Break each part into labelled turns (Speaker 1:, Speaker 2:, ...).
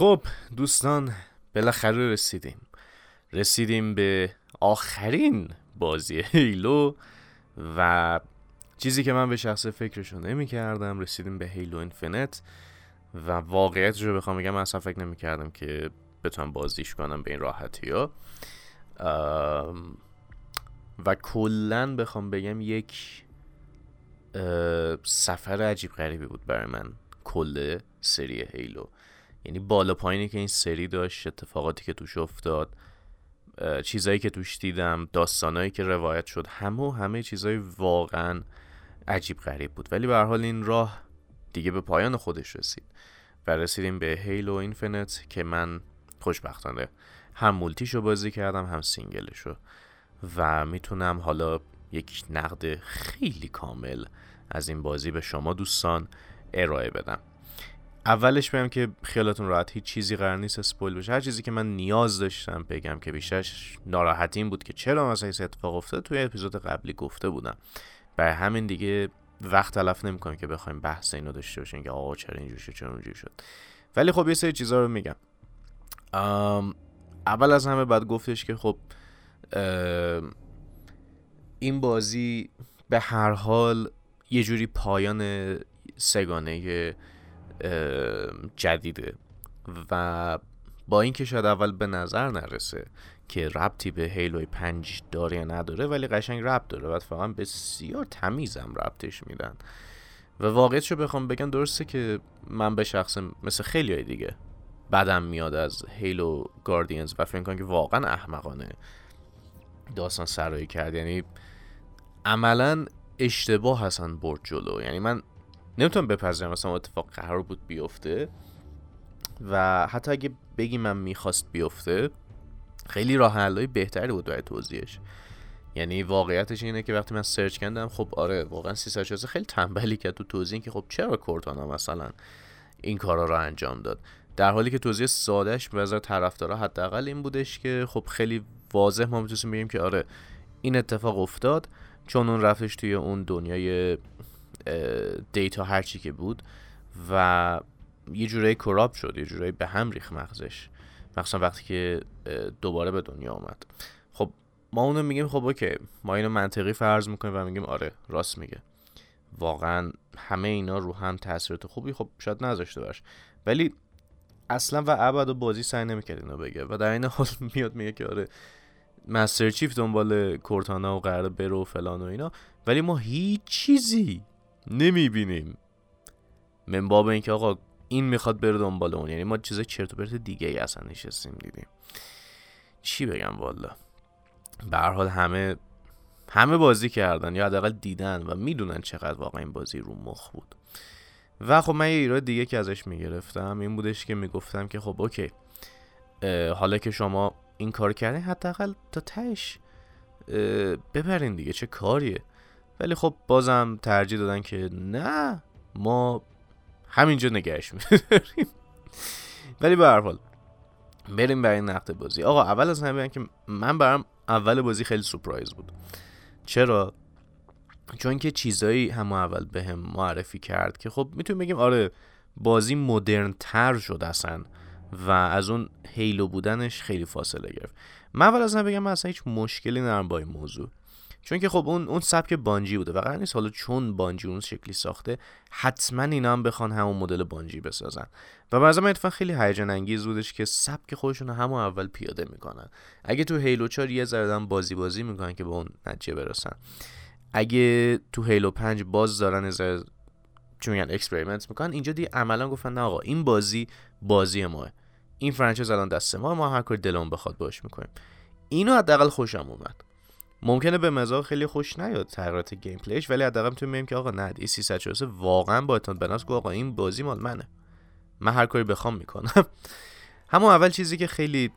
Speaker 1: خب دوستان بالاخره رسیدیم. رسیدیم به آخرین بازی هیلو و چیزی که من به شخص فکرشو نمی کردم رسیدیم به هیلو اینفینت و واقعیت رو بخوام بگم من اصلا فکر نمی کردم که بتونم بازیش کنم به این راحتی ها و کلا بخوام بگم یک سفر عجیب غریبی بود برای من کل سری Halo. یعنی بالا پایینی که این سری داشت اتفاقاتی که توش افتاد چیزایی که توش دیدم داستانایی که روایت شد همه همه چیزای واقعا عجیب غریب بود. ولی به هر حال این راه دیگه به پایان خودش رسید و رسیدیم به Halo Infinite که من خوشبختانه هم multi شو بازی کردم هم single شو. و می‌تونم حالا یک نقد خیلی کامل از این بازی به شما دوستان ارائه بدم. اولش بگم که خیالتون راحت هیچ چیزی قرار نیست اسپویل بشه. هر چیزی که من نیاز داشتم بگم که بیشترش ناراحتی این بود که چرا مثلا این اتفاق افتاد توی اپیزود قبلی گفته بودم. برای همین دیگه وقت تلف نمی‌کنم که بخوایم بحث اینو داشته باشیم که آقا چرا اینجوری شد چرا اونجوری شد. ولی خب یه سری چیزا رو میگم. اول از همه بعد گفتش که خب این بازی به هر حال یه جوری پایان سگانه جدیده. و با اینکه شاید اول به نظر نرسه که ربطی به هیلوی پنج داره یا نداره ولی قشنگ ربط داره. و فقط بسیار تمیزم ربطش میدن. و واقعیتشو بخوام بگم درسته که من به شخص مثل خیلی های دیگه بدم میاد از هیلو گاردینز و فکر کنم که واقعا احمقانه داستان سرایی کرد. یعنی عملا اشتباه هستن برد جلو. یعنی من نمی‌تونم بپذیرم مثلا اتفاق قرار بود بیفته. و حتی اگه بگی من می‌خواست بیفته خیلی راه حلای بهتری بود برای توضیحش. یعنی واقعیتش اینه که وقتی من سرچ کردم خب آره واقعا 360 خیلی تنبلی کرد تو توضیح که خب چرا کورتانا مثلا این کارا رو انجام داد. در حالی که توضیح سادهش به نظر طرفدارا حداقل این بودش که خب خیلی واضح ما می‌تونیم بگیم که آره این اتفاق افتاد چون اون رفتش توی اون دنیای دیتا هرچی که بود و یه جورایی کراب شد یه جورایی به هم ریخ مغزش. مخصوصا وقتی که دوباره به دنیا آمد. خب ما اونو میگیم خب اوکی. ما اینو منطقی فرض می‌کنیم و میگیم آره راست میگه. واقعا همه اینا رو هم تاثیرات خوبی خب شاید نذاشته باش. ولی اصلا و ابد و بازی سعی نمی‌کرد اینو بگه و در این حال میاد میگه که آره مستر چیف دنبال کورتانا و قرار برو و فلان و اینا. ولی ما هیچ چیزی نمی‌بینیم. من باب اینکه آقا این می‌خواد بره دنبال اون یعنی ما چیز چرت و پرت دیگه ای اصلا نشستیم دیدیم. چی بگم والا؟ به حال همه همه بازی کردن یا حداقل دیدن و می‌دونن چقدر واقعا این بازی رو مخ بود. و خب من یه ایراد دیگه که ازش می‌گرفتم این بودش که می‌گفتم که خب اوکی حالا که شما این کار کردین حداقل تا تهش ببرین دیگه چه کاریه؟ ولی خب بازم ترجیح دادن که نه ما همینجا نگهش میداریم. ولی به هر حال بریم برای نقد بازی. آقا اول از همه که من برام اول بازی خیلی سپرایز بود. چرا؟ چون که چیزایی هم اول به هم معرفی کرد که خب می‌تونیم بگیم آره بازی مدرن تر شد اصلا و از اون هیلو بودنش خیلی فاصله گرفت. من اول از همه بگم من اصلا هیچ مشکلی ندارم با این موضوع. چون که خب اون اون سبک بانجی بوده و قرار نیست حالا چون بانجی اون شکلی ساخته حتما اینا هم بخوان همون مدل بانجی بسازن. و بعضا اتفاقا خیلی هیجان انگیز بودش که سبک خودشون همون اول پیاده می‌کنن. اگه تو Halo 4 یه ذره بازی بازی می‌کنن که به اون نتیجه برسن. اگه تو Halo 5 باز دارن از چون میگن experiment می‌کنن اینجا دی عملا گفتن نه آقا این بازی بازی ماست. این franchise الان دست ما ما هر کار دلمون بخواد باش می‌کنیم. اینو حداقل خوشم اومد. ممکنه به مذاق خیلی خوش نیاد تغییرات gameplay ش ولی حداقل می‌تونیم بگیم که آقا نه ای 343 واقعا با اتون بناس آقا این بازی مال منه. من هر کاری بخوام می‌کنم. همون اول چیزی که خیلی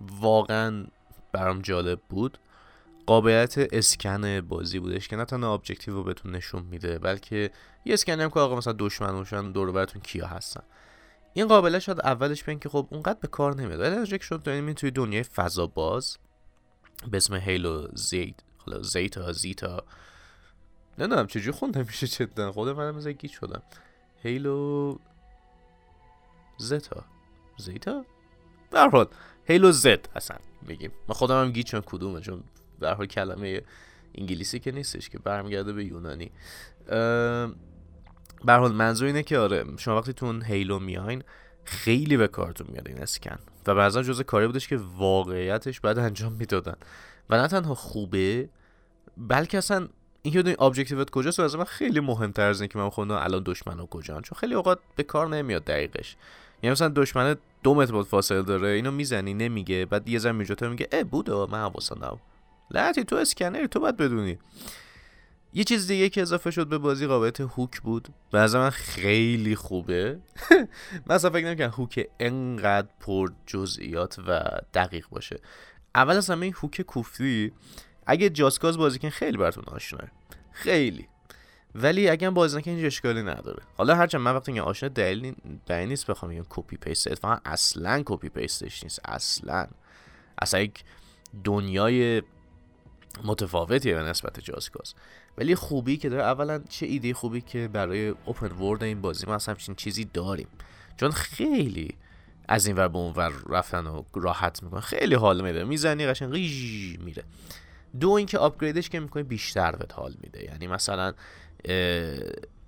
Speaker 1: واقعا برام جالب بود قابلیت اسکن بازی بودش که نه تنها ابجکتیو رو بهتون نشون میده بلکه یه اسکن هم که آقا مثلا دشمن دور براتون کیا هستن. این قابلیت شاید اولش بگن که خب اونقدر به کار نمیاد. ولی از یک شد توی دنیای فضا باز. به اسم هیلو زید حالا زیتا زیتا نمی‌دونم چجوری خونده میشه جدا؟ خود منم گیت شدم. هیلو زتا زیتا در حال هیلو زد اصلا میگیم من خودم هم گیچم کدومه؟ چون در حال کلمه انگلیسی که نیستش که برمیگرده به یونانی. به حال منظور اینه که آره شما وقتی تو اون هیلو میاین خیلی به کارتون میاد این اسکن. و بعضا جز کاری بودش که واقعیتش بعد انجام می‌دادن. و نه تنها خوبه بلکه اصلا این که ابجکتیوت کجاست از من خیلی مهمتر از اینکه من خودم الان دشمنا کجان چون خیلی اوقات به کار نمیاد دقیقش. یعنی مثلا دشمن دو متر بود فاصله داره اینو می‌زنی نمیگه بعد یه ذره میجوته میگه اه بودو من حواسم نبود. تو اسکنری تو باید بدونی. یه چیز دیگه که اضافه شد به بازی قابلیت هوک بود. به من خیلی خوبه. من اصلا فکر نمی‌کنم هوک انقدر پر جزئیات و دقیق باشه. اول از همه این hook کوفتی اگه Just Cause بازی کن خیلی براتون آشناه. خیلی. ولی اگه بازی نکن هیچ اشکالی نداره. حالا هرچند من وقتی میگم آشنا دلیل دلیل نیست بخوام بگم copy paste اتفاقا اصلا copy paste ش نیست. اصلا. اصلا یک دنیای متفاوتیه به نسبت Just Cause. ولی خوبی که داره اولا چه ایده خوبی که برای open world این بازی ما اصلا همچین چیزی داریم. چون خیلی از این ور به اون ور رفتن و راحت می‌کنه. خیلی حال میده. می‌زنی قشنگ میره. دو اینکه آپگریدش که می‌کنه بیشتر بهت حال میده. یعنی مثلا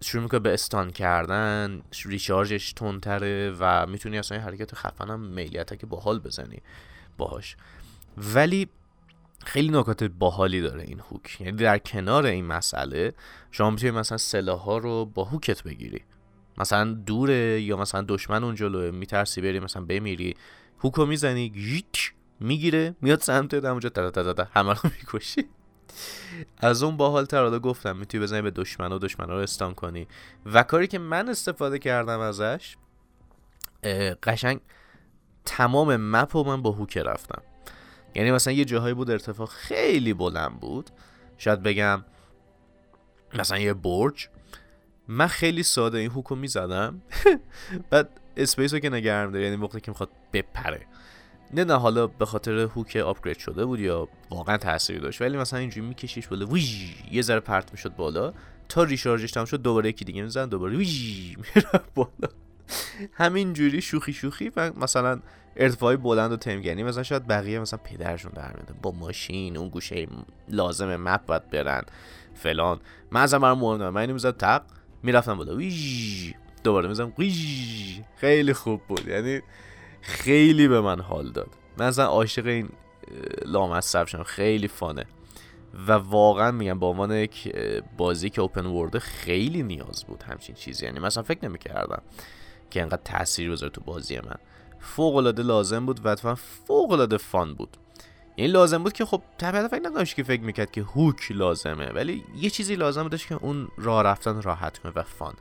Speaker 1: شروع می‌کنه به استان کردن ریچارجش تندتره و می‌تونی اصلا حرکت خفنم میلیت که باحال بزنی باهاش. ولی خیلی نکات باحالی داره این هوک. یعنی در کنار این مسئله شما می‌تونی مثلا سلاح ها رو با هوکت بگیری. مثلا دوره یا مثلا دشمن اون جلوه میترسی بری مثلا بمیری هوکو می‌زنی گیت می‌گیره میاد سمت اونجا تا تا تا همه رو می‌کشی. از اون باحال تر حالا گفتم می‌تونی بزنی به دشمن و دشمن رو استان کنی. و کاری که من استفاده کردم ازش قشنگ تمام مپ رو من با هوک رفتم. یعنی مثلا یه جاهایی بود ارتفاع خیلی بلند بود. شاید بگم مثلا یه برج. من خیلی ساده این هوکو می‌زدم. بعد اسپیس رو که نگرم داره یعنی موقعی که می‌خواد بپره. نه نه حالا به خاطر هوک آپگرید شده بود یا واقعا تاثیری داشت. ولی مثلا اینجوری میکشیش بالا ویژ یه ذره پرت می‌شد بالا. تا ریشارژش تمام شد دوباره یکی دیگه میزن دوباره ویژ میره بالا. همین جوری شوخی شوخی و مثلا ارتفاعی بلند و تمگنی مثلا شاید بقیه مثلا پدرشون در با ماشین اون گوشه لازم مپ باید برن فلان. من از من مهم من اینو می‌زد تق می‌رفتم بالا. دوباره می‌زنم ویژ. خیلی خوب بود. یعنی خیلی به من حال داد. من اصلا عاشق این لامصب شدم. خیلی فانه. و واقعا میگم به عنوان یک بازی که اوپن ورده خیلی نیاز بود همچین چیزی. یعنی مثلا فکر نمی‌کردم که انقدر تاثیر بذاره تو بازی من. فوق العاده لازم بود و فوق العاده فان بود. این لازم بود که خب طبیعتا فکر نداشت که فکر می‌کرد که هوک لازمه ولی یه چیزی لازم بودش که اون راه رفتن راحت کنه و فان.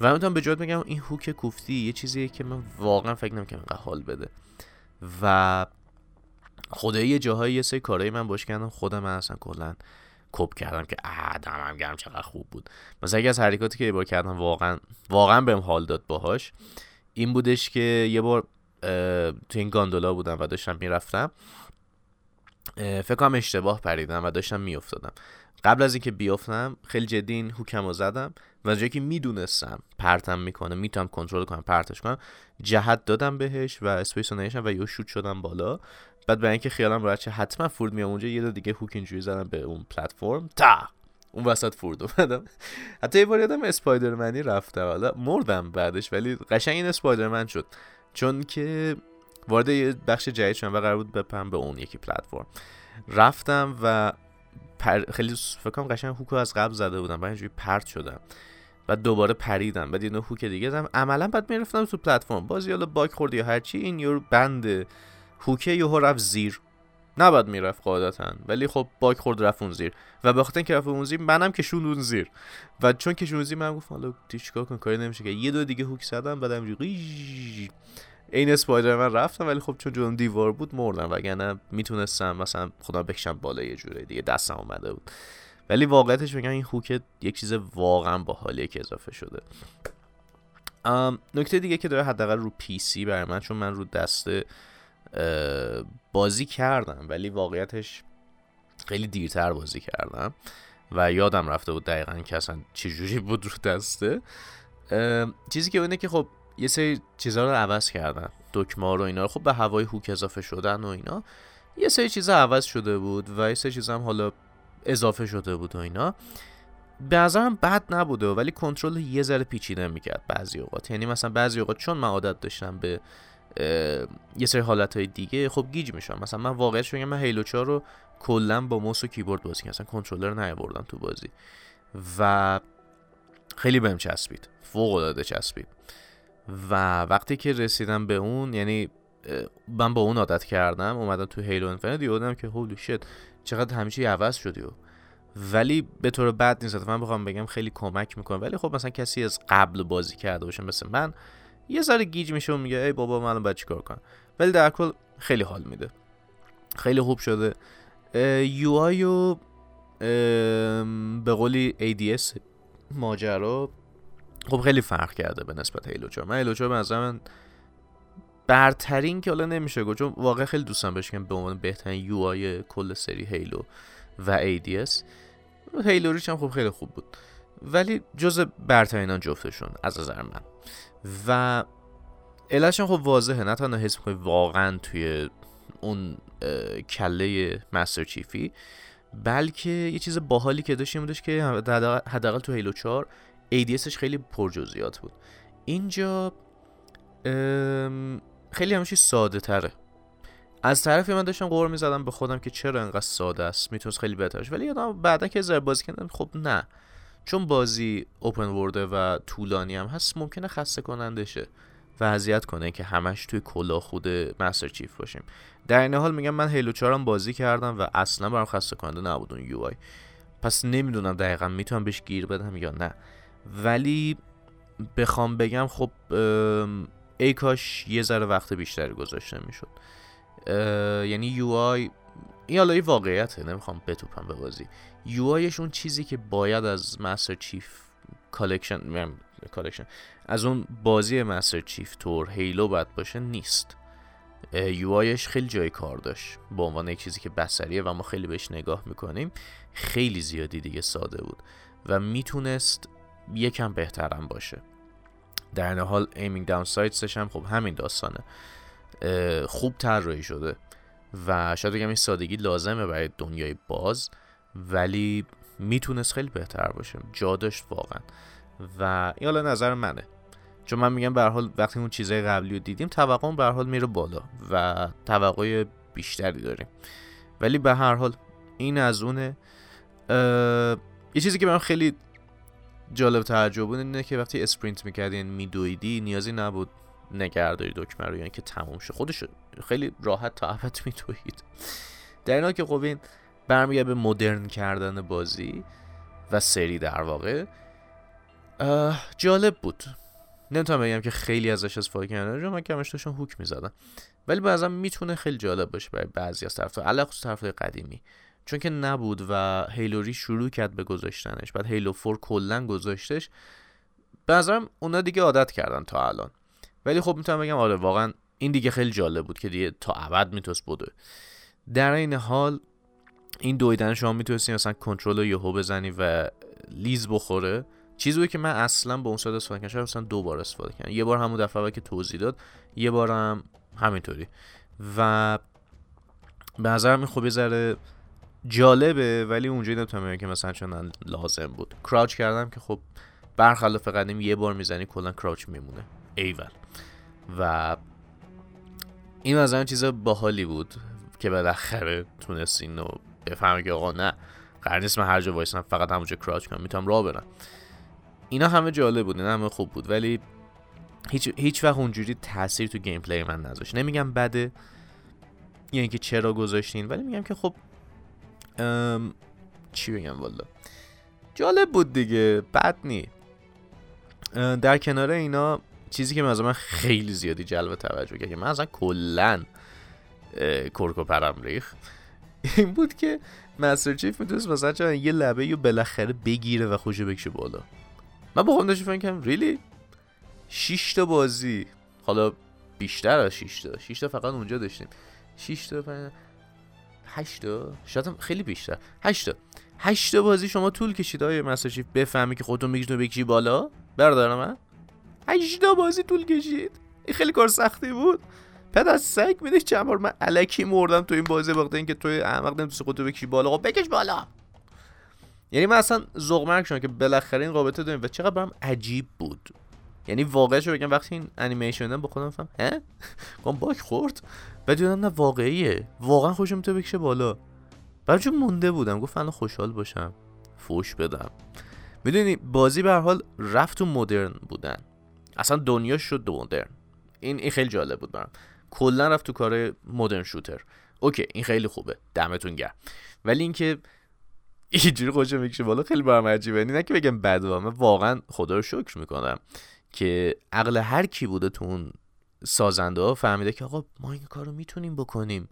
Speaker 1: و می‌تونم به جواد بگم این هوک کوفتی یه چیزیه که من واقعا فکر نمی‌کنم اینقدر حال بده. و خدایی یه جاهایی یه سری من باش کردم خودم من اصلا کلا کپ کردم که اه دمم گرم چقدر خوب بود. مثلا یکی از حرکاتی که یه بار کردم واقعا واقعا بهم حال داد باهاش این بودش که یه بار تو این گاندولا بودم و داشتم می‌رفتم. فکر کنم اشتباه پریدم و داشتم میافتادم. قبل از اینکه بیافتم خیلی جدی این هوکم رو زدم و جایی که می‌دونستم پرتم می‌کنه می‌تونم کنترل کنم پرتش کنم جهت دادم بهش و اسپیس رو و یه شوت شدم بالا. بعد به اینکه خیالم راحت چه حتما فورد میام اونجا یه دیگه هوک اینجوری زدم به اون پلتفرم. تا! اون وسط فورد اومدم. حتی یه بار یادم اسپایدرمنی رفته حالا مردم بعدش ولی قشنگ این اسپایدرمن شد. چون که وارد یه بخش جدید شدم و قرار بود بپم به اون یکی پلتفرم. رفتم و پر... خیلی فکر کنم قشنگ هوکو از قبل زده بودم بعد اینجوری پرت شدم بعد دوباره پریدم. بعد یه هوک دیگه زدم. عملا بعد می‌رفتم تو پلتفرم. باز حالا باگ خورد یا هرچی این یورو بند هوکه یهو رفت زیر. نباید می‌رفت قاعدتا. ولی خب باگ خورد رفت اون زیر. و به خاطر اینکه رفت اون زیر منم کشون اون زیر. و چون کشون زیر من گفتم حالا چیکار کن کاری نمیشه که. یه دو دیگه هوک زدم بعدم این اسپایدرمن رفتم ولی خب چون جون دیوار بود مردم. وگرنه می‌تونستم مثلا خدا بکشم بالا یه جوره دیگه دستم اومده بود. ولی واقعیتش بگم این هوک یک چیز واقعا باحالیه که اضافه شده. نکته دیگه که داره حداقل رو پی سی برای من چون من رو دسته بازی کردم ولی واقعیتش خیلی دیرتر بازی کردم و یادم رفته بود دقیقا که اصلا چجوری بود رو دسته. چیزی که اینه که خب یه سری چیزها رو عوض کردن دکمه رو اینا رو. خب به هوای هوک اضافه شدن و اینا. یه سری چیزا عوض شده بود و یه سری چیزا هم حالا اضافه شده بود و اینا. به نظرم بد نبوده ولی کنترل یه ذره پیچیده می‌کرد بعضی اوقات. یعنی مثلا بعضی اوقات چون من عادت داشتم به یه سری حالت های دیگه خب گیج میشم مثلا من واقعیتش بگم من هیلو 4 رو کلا با موس و کیبورد بازی کردم. اصلا کنترلر نیاوردم تو بازی. و خیلی بهم چسبید. فوق العاده چسبید. و وقتی که رسیدم به اون یعنی من با اون عادت کردم اومدم تو هیلو انفینیتی دیدم که هولی شت چقدر همیشه عوض شدی و ولی به طور بد نیست. من بخوام بگم خیلی کمک می‌کنه. ولی خب مثلا کسی از قبل بازی کرده باشه مثل من یه ذره گیج میشه و میگه ای بابا من باید چیکار کنم. ولی در کل خیلی حال میده. خیلی خوب شده. یو آی و به قولی ADS ماجرا خب خیلی فرق کرده به نسبت هیلو 4 من هیلو 4 به من برترین که حالا نمیشه گفت چون واقعا خیلی دوستم بشم به عنوان بهترین یو آی کل سری هیلو و ADS هیلو ریچ هم خب خیلی خوب بود. ولی جز برترینان جفتشون از نظر من. و علتش خب واضحه نه تنها حس می‌کنی واقعا توی اون کله مستر چیفی بلکه یه چیز باحالی که داشتیم بودش که حداقل تو هیلو 4 ADSش خیلی پرجزئیات بود. اینجا خیلی همیشه ساده تره از طرفی من داشتم قور می‌زدم به خودم که چرا انقدر ساده است می‌تونست خیلی بهترش ولی یادم بعدا که زر بازی کردم خب نه. چون بازی اوپن ورده و طولانی هم هست ممکنه خسته کننده شه و اذیت کنه که همش توی کلا خود مستر چیف باشیم. در این حال میگم من هیلو 4 هم بازی کردم و اصلا برام خسته کننده نبود اون یو آی پس نمی‌دونم دقیقا می‌تونم بهش گیر بدم یا نه. ولی بخوام بگم خب ای کاش یه ذره وقت بیشتری گذاشته می‌شد. یعنی یو آی این حالا واقعیته نمی‌خوام بتوپم به بازی. یو اون چیزی که باید از Master Chief Collection Collection از اون بازی Master Chief تور Halo باید باشه نیست. یو خیلی جای کار داشت. به عنوان یک چیزی که بسریه و ما خیلی بهش نگاه می‌کنیم خیلی زیادی دیگه ساده بود و می‌تونست یکم بهترم باشه. در این حال aiming down sights ش هم خب همین داستانه. خوب طراحی شده. و شاید بگم این سادگی لازمه برای دنیای باز ولی می‌تونست خیلی بهتر باشه. جا داشت واقعا. و این حالا نظر منه. چون من میگم به حال وقتی اون چیزای قبلی رو دیدیم توقع به حال میره بالا و توقع بیشتری داریم ولی به هر حال این از اونه. یه چیزی که من خیلی جالب تعجب بود اینه که وقتی اسپرینت می‌کردی یعنی میدویدی نیازی نبود نگهداری دکمه رو یعنی که تموم شد. خودش خیلی راحت تا ابد میدوید. در این حال که خب این برمیگرد به مدرن کردن بازی و سری در واقع جالب بود. نمی‌تونم بگم که خیلی ازش استفاده کردن چون من کمش داشتم هوک می‌زدم. ولی بعضا می‌تونه خیلی جالب باشه برای بعضی از طرفدار علاوه طرف قدیمی. چون که نبود و هیلوری شروع کرد به گذاشتنش. بعد هیلو فور کلا گذاشتش. نظرم اونا دیگه عادت کردن تا الان. ولی خب می‌تونم بگم آره واقعا این دیگه خیلی جالب بود که دیگه تا ابد می‌تونست بوده در این حال این دویدن شما می‌تونستی مثلا کنترل رو یهو بزنی و لیز بخوره. چیزی که من اصلا با اون صورت استفاده کردم مثلا دو بار استفاده کردم. یه بار همون دفعه که توضیح داد یه بارم همینطوری. و به نظرم این خب ذره جالبه ولی اونجایی نمی‌تونم که مثلا چون لازم بود. کراچ کردم که خب برخلاف قدیم یه بار می‌زنی کلا crouch میمونه. ایول. و این از چیز باحالی بود که بالاخره تونستین و بفهمه که آقا نه قرار نیست من هر جا وایسم فقط همونجا crouch کنم می‌تونم راه برم. اینا همه جالب بود اینا همه خوب بود ولی هیچ, هیچ وقت اونجوری تاثیر تو gameplay من نذاشت. نمیگم بده یعنی که چرا گذاشتین ولی میگم که خب چی بگم والا؟ جالب بود دیگه بد نی. در کنار اینا چیزی که مثلا من خیلی زیادی جلب توجه کرد که من اصلا کلا کرکو پرم ریخ این بود که مستر چیف می‌تونست مثلا یه لبه رو بالاخره بگیره و خوشو بکشه بالا. من با خودم داشتم فکر ریلی 6 تا بازی. حالا بیشتر از 6 تا. 6 تا فقط اونجا داشتیم. 6 تا 8 تا؟ شاید خیلی بیشتر. 8 تا. 8 تا بازی شما طول کشید های مستر چیف بفهمی که خودتون میگی تو بکشی بالا؟ برادر من؟ اجدا بازی طول کشید. این خیلی کار سختی بود. پد از سگ میده چند بار من علکی مردم تو این بازی بخاطر اینکه توی احمق نمی‌تونی خودتو بکشی بالا. خب بکش بالا. یعنی من اصلا ذوق شدم که بالاخره این رابطه داریم و چقدر برام عجیب بود. یعنی واقعش رو بگم وقتی این انیمیشن با خودم فهم ها گم باک خورد. و دیدم نه واقعیه. واقعا خوشم تو بکشه بالا. بعد چون مونده بودم. گفت الان خوشحال باشم. فوش بدم. می‌دونی بازی به حال رفت تو مدرن بودن. اصلا دنیا شد مدرن. این این خیلی جالب بود برام. کلا رفت تو کار مدرن شوتر. اوکی این خیلی خوبه. دمتون گرم. ولی اینکه اینجوری خوشم می‌کشه بالا خیلی برام عجیبه. نه که بگم بد من واقعا خدا رو شکر می‌کنم که عقل هر کی بوده تو اون سازنده ها فهمیده که آقا ما این کارو می‌تونیم بکنیم.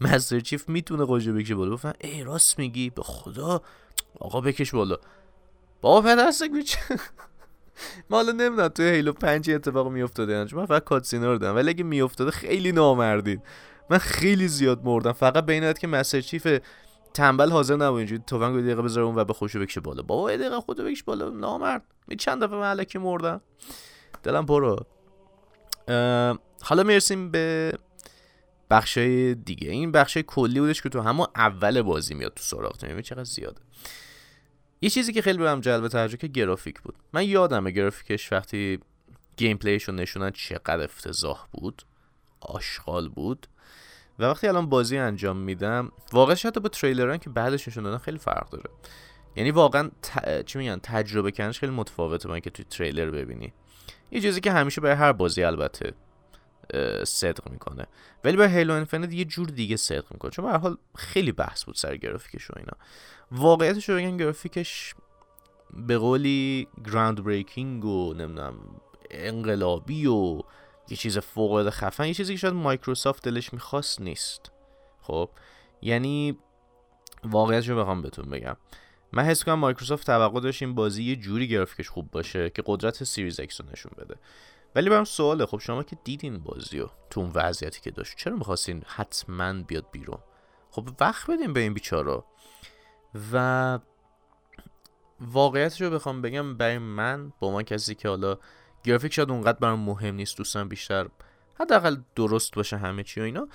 Speaker 1: مستر چیف می‌تونه خوشو بکشه بالا. گفتن ای راست میگی؟ به خدا. آقا بکش بالا. بابا پدرسک میچه ما حالا نمی‌دونم توی هیلو پنج اتفاق میافتاده من فقط کاتسینا رو دیدم ولی اگه میافتاده خیلی نامردید من خیلی زیاد مردم فقط بین که مستر چیف تنبل حاضر نبود اینجوری تفنگ دقیقه بذاره اون و به خوشو بکشه بالا. بابا یه دقیقه خودو بکش بالا نامرد. می چند دفعه من مردم. دلم پرو حالا می‌رسیم به بخش دیگه. این بخش کلی بودش که تو همون اول بازی میاد تو سراغ می‌بینی چقدر زیاده. یه چیزی که خیلی بهم جلب توجه که گرافیک بود. من یادمه گرافیکش وقتی gameplay ش رو نشونن چقدر افتضاح بود آشغال بود. و وقتی الان بازی انجام میدم واقعا حتی با تریلران که بعدش نشون دادن خیلی فرق داره. یعنی واقعا ت... چی میگن تجربه کردنش خیلی متفاوته با اینکه توی تریلر ببینی. یه چیزی که همیشه برای هر بازی البته صدق می‌کنه. ولی برای Halo Infinite یه جور دیگه صدق می‌کنه. چون به حال خیلی بحث بود سر گرافیکش و اینا. واقعیتش رو بگم گرافیکش به قولی groundbreaking و نمی‌دونم انقلابی و یه چیز فوق العاده خفن. یه چیزی که شاید مایکروسافت دلش می‌خواست نیست. خب؟ یعنی واقعیتش رو بخوام بهتون بگم. من حس کنم مایکروسافت توقع داشت این بازی یه جوری گرافیکش خوب باشه که قدرت Series X رو نشون بده. ولی برام سواله. خب شما که دیدین بازی رو تو اون وضعیتی که داشت چرا می‌خواستین حتما بیاد بیرون؟ خب وقت بدین به این بیچارا و واقعیتش رو بخوام بگم برای من با من کسی که حالا گرافیک شاید اونقدر برام مهم نیست دوستان بیشتر حداقل درست باشه همه چی و اینا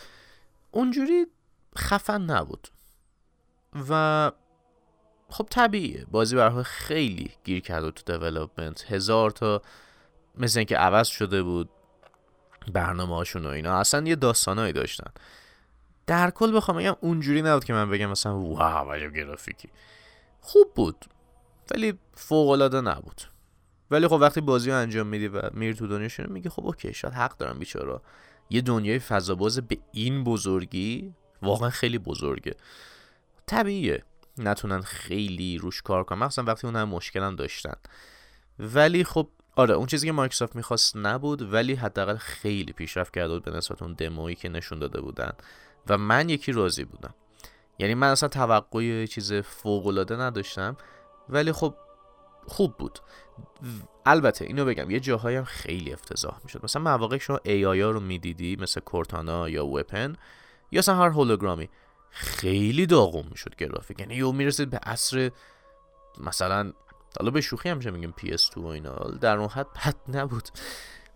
Speaker 1: اونجوری خفن نبود. و خب طبیعیه. بازی برای خیلی گیر کرده تو دیولپمنت هزار تا مثل اینکه عوض شده بود برنامه هاشون و اینا. اصلا یه داستانایی داشتن. در کل بخوام بگم اونجوری نبود که من بگم مثلا واو عجب گرافیکی. خوب بود ولی فوق العاده نبود. ولی خب وقتی بازی رو انجام میدی و میری تو دنیاشون میگه خب اوکی شاید حق دارم بیچارا یه دنیای فضاباز به این بزرگی واقعا خیلی بزرگه. طبیعیه نتونن خیلی روش کار کنن. مثلا وقتی اون هم مشکل داشتن. ولی خب آره اون چیزی که مایکروسافت می‌خواست نبود ولی حداقل خیلی پیشرفت کرده بود به نسبت اون دمویی که نشون داده بودن. و من یکی راضی بودم. یعنی من اصلا توقع چیز فوق العاده نداشتم ولی خب خوب بود. البته اینو بگم یه جاهایی هم خیلی افتضاح می‌شد. مثلا مواقع شما ای رو می‌دیدی مثل کورتانا یا وپن یا اصلا هر هولوگرامی خیلی داغون می‌شد گرافیک. یعنی یو می‌رسید به عصر مثلا حالا به شوخی همیشه میگم PS2 و اینا. در اون حد بد نبود.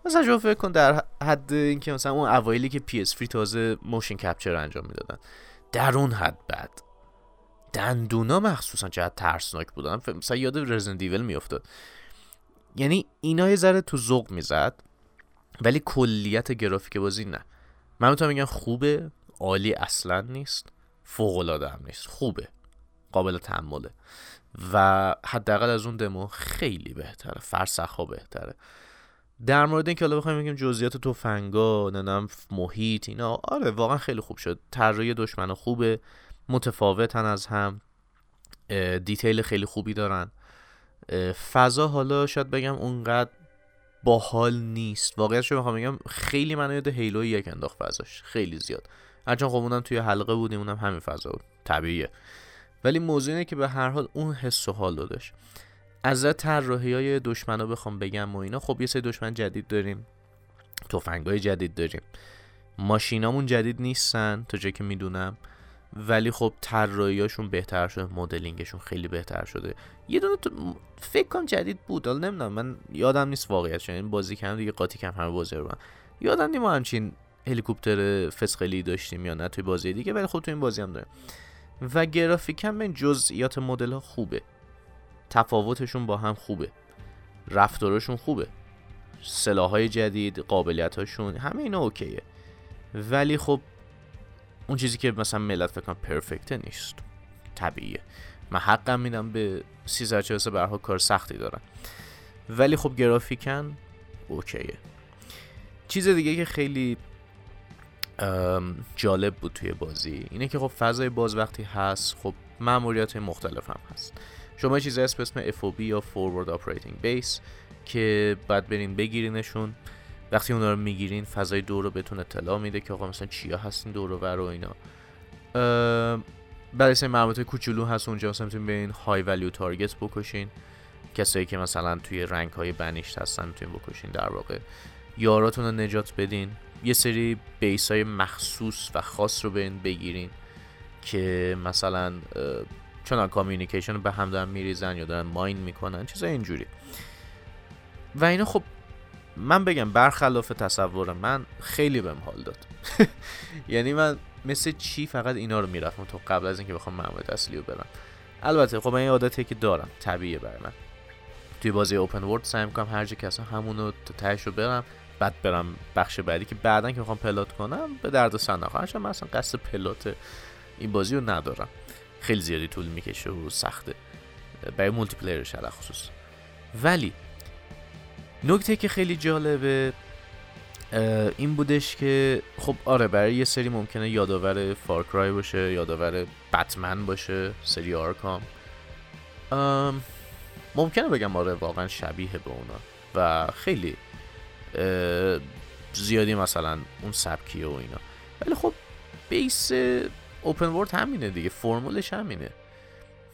Speaker 1: مثلا شما فکر کن در حد اینکه مثلا اون اوایلی که PS3 تازه موشن کپچر انجام می‌دادن در اون حد بد. دندونا مخصوصا چقدر ترسناک بودن. مثلا یاد رزن دیول میافتاد. یعنی اینا یه ذره تو ذوق می‌زد ولی کلیت گرافیک بازی نه. من می‌تونم بگم خوبه عالی اصلا نیست فوق العاده هم نیست. خوبه. قابل تحمله. و حداقل از اون دمو خیلی بهتره فرسخ بهتره. در مورد اینکه حالا بخوایم بگیم جزئیات تفنگا ننم محیط اینا آره واقعا خیلی خوب شد. طراحی دشمن خوبه متفاوتن از هم. دیتیل خیلی خوبی دارن. فضا حالا شاید بگم اونقدر باحال نیست. واقعیت شو بخوام بگم خیلی منو یاد هیلو یک انداخت فضاش. خیلی زیاد. هرچند خب اونم توی حلقه بودیم اونم همین فضا بود. طبیعیه. ولی موضوع اینه که به هر حال اون حس و حال دادش از طراحی های دشمنا بخوام بگم و اینا خب یه سری دشمن جدید داریم های جدید داریم. ماشینامون جدید نیستن تا جایی که می‌دونم. ولی خب طراحیاشون بهتر شده مدلینگشون خیلی بهتر شده. یه دونه فکر کنم جدید بود حالا نمی‌دونم من یادم نیست واقعیت این بازی کردم دیگه قاطی کم همه بازی رو من یادم نیم همچین هلیکوپتر فسقلی داشتیم یا نه توی بازی دیگه ولی خب تو این بازی هم داره و گرافیک هم این جزئیات مدل ها خوبه. تفاوتشون با هم خوبه. رفتارشون خوبه. سلاحهای جدید قابلیت هاشون همه اینا اوکیه. ولی خب اون چیزی که مثلا ملت فکر پرفکته نیست. طبیعیه. من حقم میدم به 343 برها کار سختی دارن. ولی خب گرافیکن اوکیه. چیز دیگه که خیلی جالب بود توی بازی. اینه که خب فضای باز وقتی هست خب معمولیت مختلف هم هست. شما چیزی هست به اسم FOB یا Forward Operating Base که بعد برین بگیرینشون. وقتی اونا رو می‌گیرین فضای دور رو بهتون اطلاع میده که آقا مثلا چیا هستین دور و و اینا. برای سری مربوط کوچولو هست اونجا مثلا می‌تونین برین های ولیو تارگت بکشین. کسایی که مثلا توی رنگ های بنیشت هستن می‌تونین بکشین در واقع. یاراتون رو نجات بدین. یه سری بیس های مخصوص و خاص رو برین بگیرین که مثلا چون کامیونیکیشن به هم دارن میریزن یا دارن ماین می‌کنن چیزای اینجوری. و اینا خب من بگم برخلاف تصور من خیلی بهم حال داد. یعنی من مثل چی فقط اینا رو می‌رفتم تو قبل از اینکه بخوام معمول اصلی رو برم. البته خب من این عادتی که دارم طبیعیه برای من. توی بازی اوپن ورد سعی می‌کنم هر جا که اصلا همونو تهش رو برم. بعد برم بخش بعدی که بعدا که می‌خوام پلات کنم به درد سر نخواهم من اصلا قصد پلات این بازی رو ندارم. خیلی زیادی طول می‌کشه و سخته. برای multiplayer ش خصوص. ولی نکته که خیلی جالبه این بودش که خب آره برای یه سری ممکنه یادآور Far Cry باشه یادآور بتمن باشه سری Arkham ممکنه بگم آره واقعا شبیه به اونا. و خیلی زیادی مثلا اون سبکیه و اینا. ولی خب بیس اوپن ورد همینه دیگه فرمولش همینه.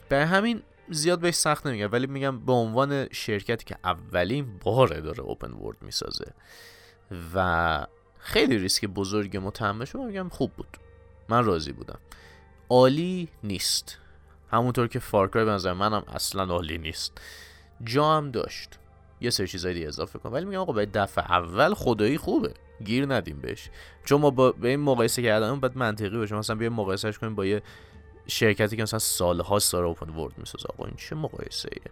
Speaker 1: برای همین زیاد بهش سخت نمیگم ولی میگم به عنوان شرکتی که اولین باره داره اوپن ورد می‌سازه و خیلی ریسک بزرگ متحمل شدم میگم خوب بود. من راضی بودم. عالی نیست. همونطور که فارکرای به نظر منم اصلا عالی نیست. جا هم داشت. یه سری چیزایی دیگه اضافه کنم. ولی میگم آقا به دفعه اول خدایی خوبه. گیر ندیم بهش. چون ما با به این مقایسه کردن باید منطقی باشه. مثلا بیا مقایسهش کنیم با یه شرکتی که مثلا سالها داره open world می‌سازه. آقا این چه مقایسه ایه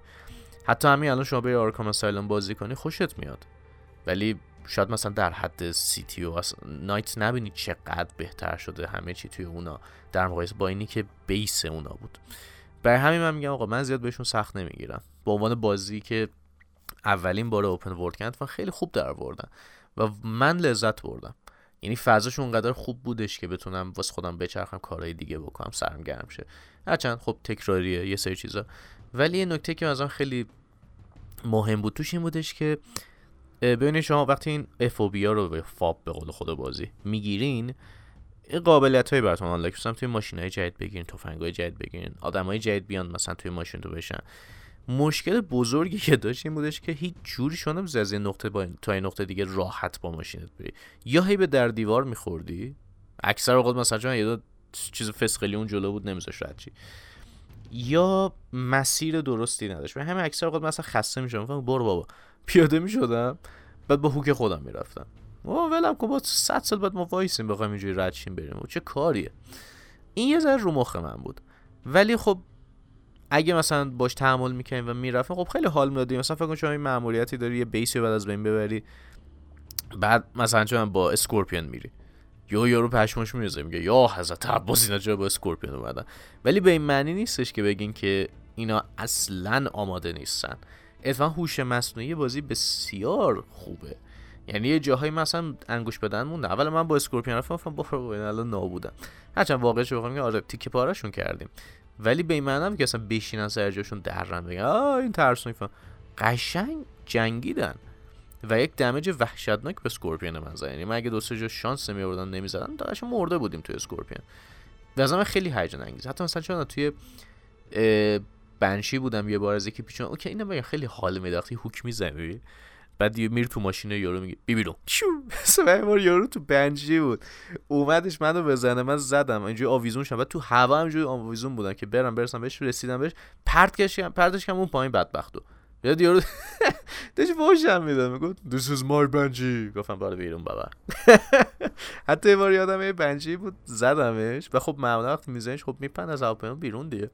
Speaker 1: حتی همین الان شما به Arkham Asylum بازی کنی خوشت میاد. ولی شاید مثلا در حد City و Knight نبینی چقدر بهتر شده همه چی توی اونا. در مقایسه با اینی که base اونا بود. برای همین من میگم آقا من زیاد بهشون سخت نمی‌گیرم. به عنوان بازی که اولین بار اوپن ورد کردن و خیلی خوب در بردن و من لذت بردم. یعنی فضاش اونقدر خوب بودش که بتونم واسه خودم بچرخم کارهای دیگه بکنم سرم گرم شه. هرچند خب تکراریه یه سری چیزا. ولی یه نکته که مثلا خیلی مهم بود توش این بودش که ببینید شما وقتی این افوبیا رو به فاب به قول خود بازی می‌گیرین قابلیت هایی براتون آنلاک توی ماشین های جدید بگیرین تفنگ های جدید بگیرین آدم های جدید بیان مثلا توی ماشین تو بشن. مشکل بزرگی که داشت این بودش که هیچ جوری شما از یه نقطه با تا این نقطه دیگه راحت با ماشینت بری. یا هی به در دیوار میخوردی؟ اکثر اوقات مثلا یه چیز فسقلی اون جلو بود نمیذاش رد چی یا مسیر درستی نداشت. و همه اکثر اوقات مثلا خسته میشم برو بابا. پیاده می‌شدم بعد با هوک خودم می‌رفتم. او ولم کن با 100 سال بعد ما وایسیم بخوایم اینجوری رد بریم. چه کاریه. این یه ذره رو مخ من بود. ولی خب اگه مثلا باش تحمل می‌کنیم و می‌رفتیم خب خیلی حال می‌دادیم. مثلا فکر کن شما این ماموریتی داری یه بیسی بعد از بین ببری. بعد مثلا چون با اسکورپیون میری. یا یارو پشمش میرزه میگه یا حضرت عباس اینا چرا با اسکورپیون اومدن؟ ولی به این معنی نیستش که بگین که اینا اصلا آماده نیستن. اتفاقا هوش مصنوعی بازی بسیار خوبه. یعنی یه جاهایی مثلا انگوش بدن مونده اول من با اسکورپیون رفتم با الان نابودم. هرچند شو آره تیکه پارشون کردیم. ولی به این معنی که اصلا بشینن سر جاشون درن بگن آه این ترسون قشنگ جنگیدن. و یک دمج وحشتناک به اسکورپیون من زد یعنی من اگه دو جا شانس نمی آوردم نمی‌زدم داشت مرده بودیم توی اسکورپیون. و خیلی هیجان انگیز. حتی مثلا چون توی بنشی بودم یه بار از یکی پیچون اوکی اینا بگم خیلی حال میداختی هوک می‌زنی بعد یه میر تو ماشین یارو میگه بی بیرون. بار یارو تو بنجی بود. اومدش منو بزنه من زدم. اینجوری آویزون شدم. بعد تو هوا همجوری آویزون بودم که برم برسم بهش رسیدم بهش. پرت کشم پرتش کم اون پایین بدبختو یاد یارو داشت فوشم می‌داد. می‌گفت this is my بنجی. گفتم بالا بیرون بابا. حتی یه بار یادم یه بنجی بود زدمش. و خب معمولا وقتی میزنیش خب میپن از هواپیما بیرون دیگه.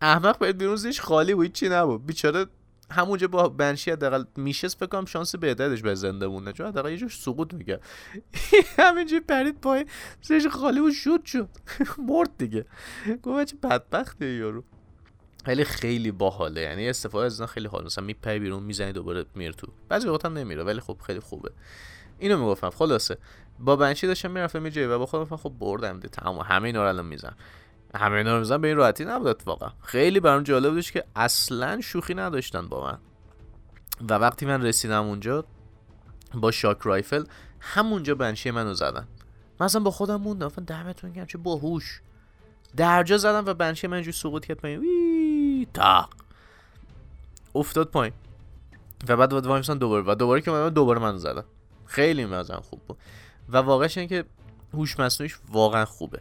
Speaker 1: احمق باید بیرون زیش خالی بود چی نبود. بیچاره همونجا با بنشی حداقل میشست بکنم شانس بهترش به زنده مونه چون حداقل یه جور سقوط میگه همینجوری پرید پای زیش خالی و شد شد. مرد دیگه. گفت چه بدبخته یارو. خیلی خیلی باحاله یعنی استفاده از خیلی حال. مثلا میپری بیرون می‌زنی دوباره میره تو. بعضی وقت هم نمیره ولی خب خیلی خوبه. اینو می‌گفتم. خلاصه. با بنشی داشتم می‌رفتم یه جایی و با خودم خب بردم دی تمام. همه اینا رو الان می‌زنم. همه اینا به این راحتی نبود اتفاقا. خیلی برام جالب بودش که اصلا شوخی نداشتن با من. و وقتی من رسیدم اونجا با شاک رایفل همونجا بنشی منو زدن. من اصلا با خودم موندم. دمتون گرم چه باهوش. درجا زدم و بنشی من جو سقوط کرد پایین تاق. افتاد پایین. و بعد بعد وایمسان دوباره. و دوباره که من دوباره من زدم خیلی مثلا خوب بود. و واقعش اینه که هوش مصنوعیش واقعا خوبه.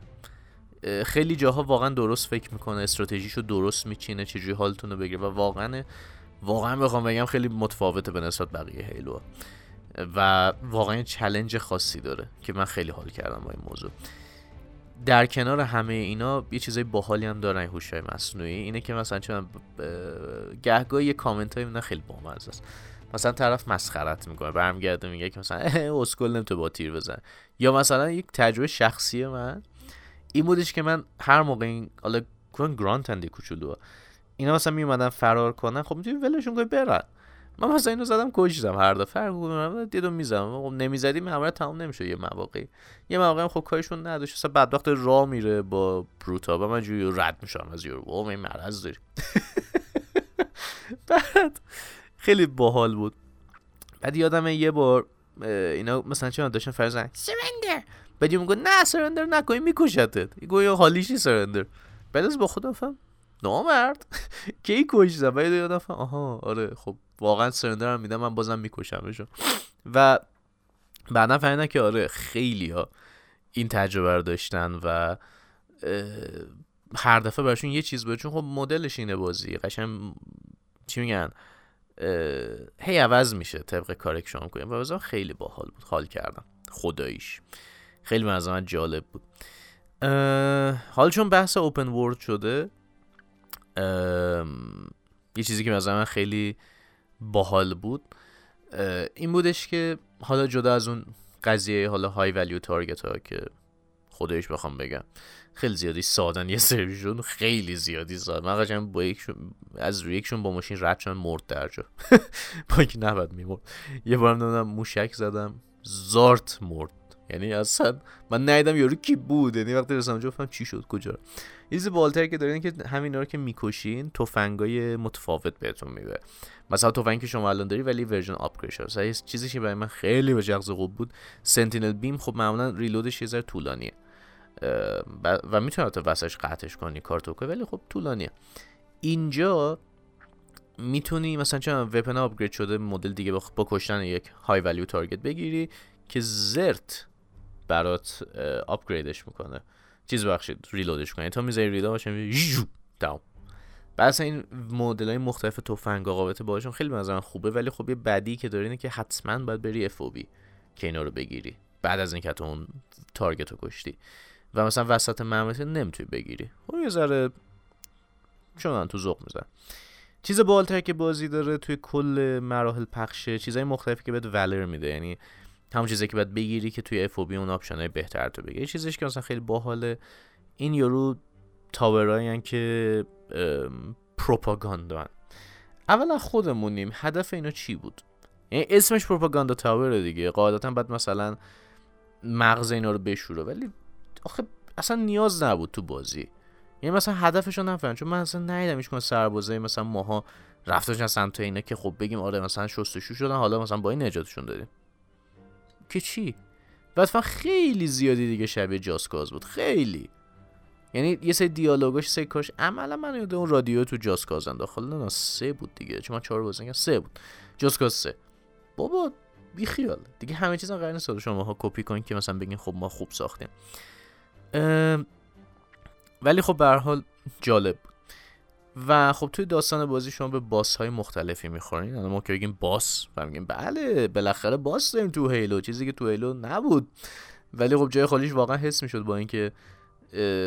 Speaker 1: خیلی جاها واقعا درست فکر می‌کنه استراتژیشو درست میچینه چجوری حالتون رو بگیره. و واقعا واقعا بخوام بگم خیلی متفاوته به نسبت بقیه هیلو و واقعا چلنج خاصی داره که من خیلی حال کردم با این موضوع. در کنار همه اینا یه چیزای باحالی هم دارن هوش مصنوعی. اینه که مثلا چون گهگاه یه کامنت های خیلی بامزه است. مثلا طرف مسخرت می‌کنه برمیگرده میگه که مثلا اسکل نمی‌تونه با تیر بزن یا مثلا یک تجربه شخصی من این بودش که من هر موقع این حالا کن گرانت هندی کوچولو. اینا مثلا میومدن فرار کنن خب می‌تونی ولشون کنی برن. من مثلا اینو زدم کشیدم هر دفعه فرق دیدم می‌زدم. خب نمی‌زدیم همه تمام نمیشه یه مواقعی. یه مواقع هم خب کارشون نداشت. اصلا بدبخت راه میره با بروتا و من جوری رد میشم از یورو این مرض داری. بعد خیلی باحال بود. بعد یادم یه بار اینا مثلا چه داشتن فرزن سرندر بعد میگه نه سرندر نکنی میکشتت. گویا حالیشی سرندر؟ بعد از با خودم فهم. نامرد. کی کشیدم بعد یادم فهم آها آره خب واقعا سرندر هم میدم من بازم میکشمشون و بعدا فهمیدم که آره خیلی ها این تجربه رو داشتن و هر دفعه براشون یه چیز بود. چون خب مدلش اینه بازی قشنگ چی میگن هی عوض میشه طبق کاری که شما کنیم و خیلی باحال بود حال کردم. خداییش. خیلی من جالب بود. حال چون بحث اوپن ورد شده یه چیزی که مثلا من خیلی باحال بود این بودش که حالا جدا از اون قضیه حالا های ولیو تارگت ها که خودش بخوام بگم خیلی زیادی سادن یه سریشون خیلی زیادی ساد من قشنگ با یکشون از روی یکشون با ماشین رد شدم مرد در جا با اینکه نباید میمرد. یه بارم نمی‌دونم موشک زدم زارت مرد. یعنی اصلا من ندیدم یارو کی بود. یعنی وقتی رسیدم اونجا چی شد کجا چیز بالتر که دارین که همین رو که می‌کشین تفنگای متفاوت بهتون میده. مثلا تفنگی که شما الان داری ولی ورژن آپگرید شده. یه چیزی که برای من خیلی به جغز خوب بود سنتینل بیم خب معمولا ریلودش یه ذره طولانیه. و می‌تونه تا وسطش قطعش کنی کارتو ولی خب طولانیه. اینجا می‌تونی مثلا چون وپن آپگرید شده مدل دیگه با کشتن یک های ولیو تارگت بگیری که زرت برات آپگریدش می‌کنه. چیز بخشید ریلودش کنه تا می‌ذاری ریلود باشه داون بس این مدل های مختلف تفنگ قابلت باشون خیلی مثلا خوبه ولی خب یه بدی که داره اینه که حتما باید بری اف که اینا رو بگیری. بعد از اینکه تو اون target رو کشتی. و مثلا وسط ماموریت نمی‌تونی بگیری. خب یه ذره چون تو ذوق میزن چیز بالتر که بازی داره توی کل مراحل پخشه چیزای مختلفی که بهت valor میده. یعنی همون چیزی که باید بگیری که توی FOB اون option ای بهتر تو بگیری. چیزش که مثلا خیلی باحاله این یارو tower ایی که پروپاگاندا اولا خودمونیم هدف اینا چی بود؟ یعنی اسمش پروپاگاندا تاور دیگه. قاعدتا بعد مثلا مغز اینا رو بشوره. ولی آخه اصلا نیاز نبود تو بازی. یعنی مثلا هدفشو نفهم چون من اصلا ندیدم هیچ سربازای مثلا ماها رفتن سمت اینا که خب بگیم آره مثلا شستشو شدن حالا مثلا با این نجاتشون دادیم که چی؟ بعد خیلی زیادی دیگه شبیه جاسکاز بود خیلی. یعنی یه سری دیالوگاش سه کاش عملا من یاد اون رادیو تو جاسکاز انداخت. نه سه بود دیگه. چون من چهار بازی سه بود. جاسکاز سه. بابا بی خیال. دیگه همه چیز قرار نیست شما ها کپی کنید که مثلا بگین خب ما خوب ساختیم. ولی خب به حال جالب بود. و خب توی داستان بازی شما به باس های مختلفی می‌خورین. الان ما که بگیم باس و میگیم بله بالاخره باس داریم تو هیلو. چیزی که تو هیلو نبود. ولی خب جای خالیش واقعا حس می‌شد با اینکه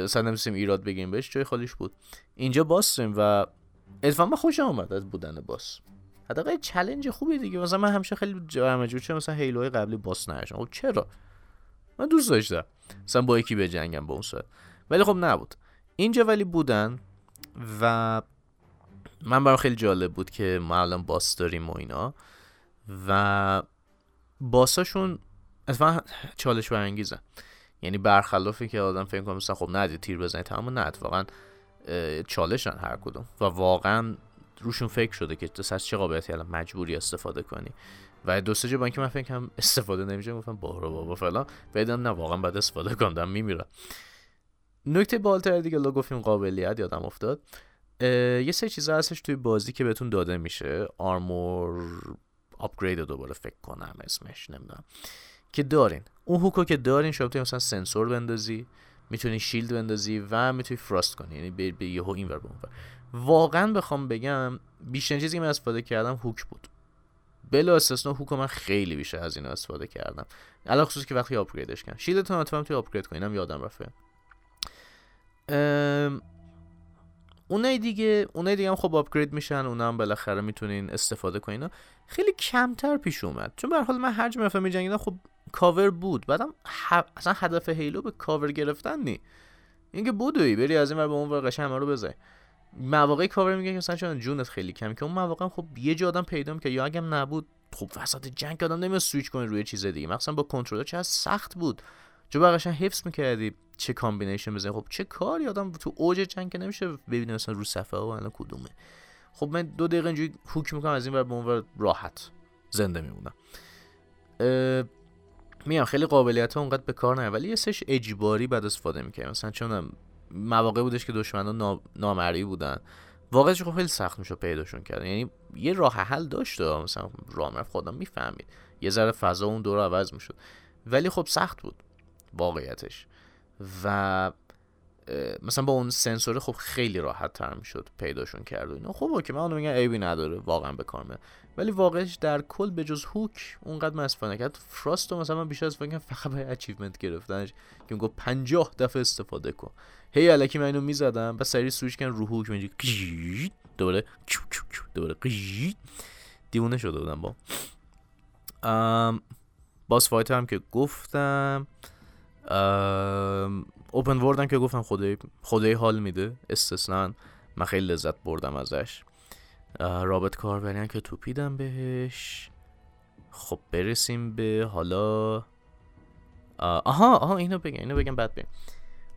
Speaker 1: مثلا نمیسیم ایراد بگیم بهش. جای خالیش بود. اینجا باس داریم و اتفاقا خوشم اومد از بودن باس. حداقل چلنج خوبی دیگه. مثلا من همیشه خیلی جمع چه مثلا هیلوهای قبلی باس نشم خب چرا؟ من دوست داشتم. مثلا با یکی بجنگم با اون سر ولی خب نبود. اینجا ولی بودن و من برام خیلی جالب بود که ما الان باس داریم و اینا. و باساشون اتفاقا چالش برانگیزه. یعنی برخلافی که آدم فکر کنه مثلا خب نه تیر بزنید تمام نه اتفاقا چالشن هر کدوم. و واقعا روشون فکر شده که تو چه قابلیتی الان مجبوری استفاده کنی. و دو سه من که من فکر استفاده نمیشه گفتم بارو بابا فلان. بدم نه واقعا بعد استفاده کنم دارم میمیرم. نکته بالتر دیگه لو گفتیم قابلیت یادم افتاد. یه سه چیزا هستش توی بازی که بهتون داده میشه. آرمور آپگرید دوباره فکر کنم اسمش نمی‌دونم. که دارین. اون هوکو که دارین شما مثلا سنسور بندازی می‌تونی شیلد بندازی و می‌تونی فراست کنی. یعنی به, یهو اینور به اونور. واقعا بخوام بگم بیشتر چیزی که من استفاده کردم هوک بود. بلا استثنا هوک من خیلی بیشتر از این استفاده کردم. الان خصوصی که وقتی آپگریدش کردم. شیلدتون حتما توی آپگرید کنینم یادم رفته. اونای دیگه اونای دیگه هم خب آپگرید میشن اونا هم بالاخره می‌تونین استفاده کنین. خیلی کمتر پیش اومد. چون به حال من هر جا می میجنگیدم خب کاور بود. بعدم اصلا هدف Halo به کاور گرفتن نی. اینکه بدوی بری از این ور به اون ور قشنگ رو بزنی مواقعی کاور میگه که مثلا چون جونت خیلی کم که اون مواقع خب یه جا آدم پیدا که یا اگه نبود خب وسط جنگ آدم نمیاد سویچ کنه روی چیز دیگه. مثلا با کنترلر چه سخت بود. جو قشنگ حفظ می‌کردی چه combination بزنی. خب چه کاری آدم تو اوج جنگ که نمیشه ببینه مثلا رو صفحه ها الان کدومه. خب من دو دقیقه اینجوری هوک می‌کنم از این ور به اون راحت زنده میمونم. میام خیلی قابلیت ها اونقدر به کار نه ولی یه سش اجباری بعد استفاده می‌کنم مثلا چون مواقع بودش که دشمنان نا... نامری بودن. واقعا خب خیلی سخت میشه پیداشون کردن. یعنی یه راه حل داشته مثلا راه خودم می‌فهمید. یه ذره فضا اون دور عوض می‌شد. ولی خب سخت بود. واقعیتش. و مثلا با اون سنسور خب خیلی راحت تر می‌شد پیداشون کرد و اینا. خب که من اونو میگم عیبی نداره واقعا به کار ولی واقعش در کل به جز hook اونقدر من استفاده نکردم. thrust مثلا من بیشتر استفاده کردم فقط برای achievement گرفتنش که میگه 50 دفعه استفاده کن. هی الکی من اینو می‌زدم بعد سری سویچ کردم رو hook اینجوری دوباره دوباره دیونه شده بودم با. boss fight هم که گفتم. اوپن وردن که گفتم خدای خدای حال میده استثنا من خیلی لذت بردم ازش. رابط کاربری که توپیدم بهش. خب برسیم به حالا. آها آها اینو بگم اینو بگم بعد بگم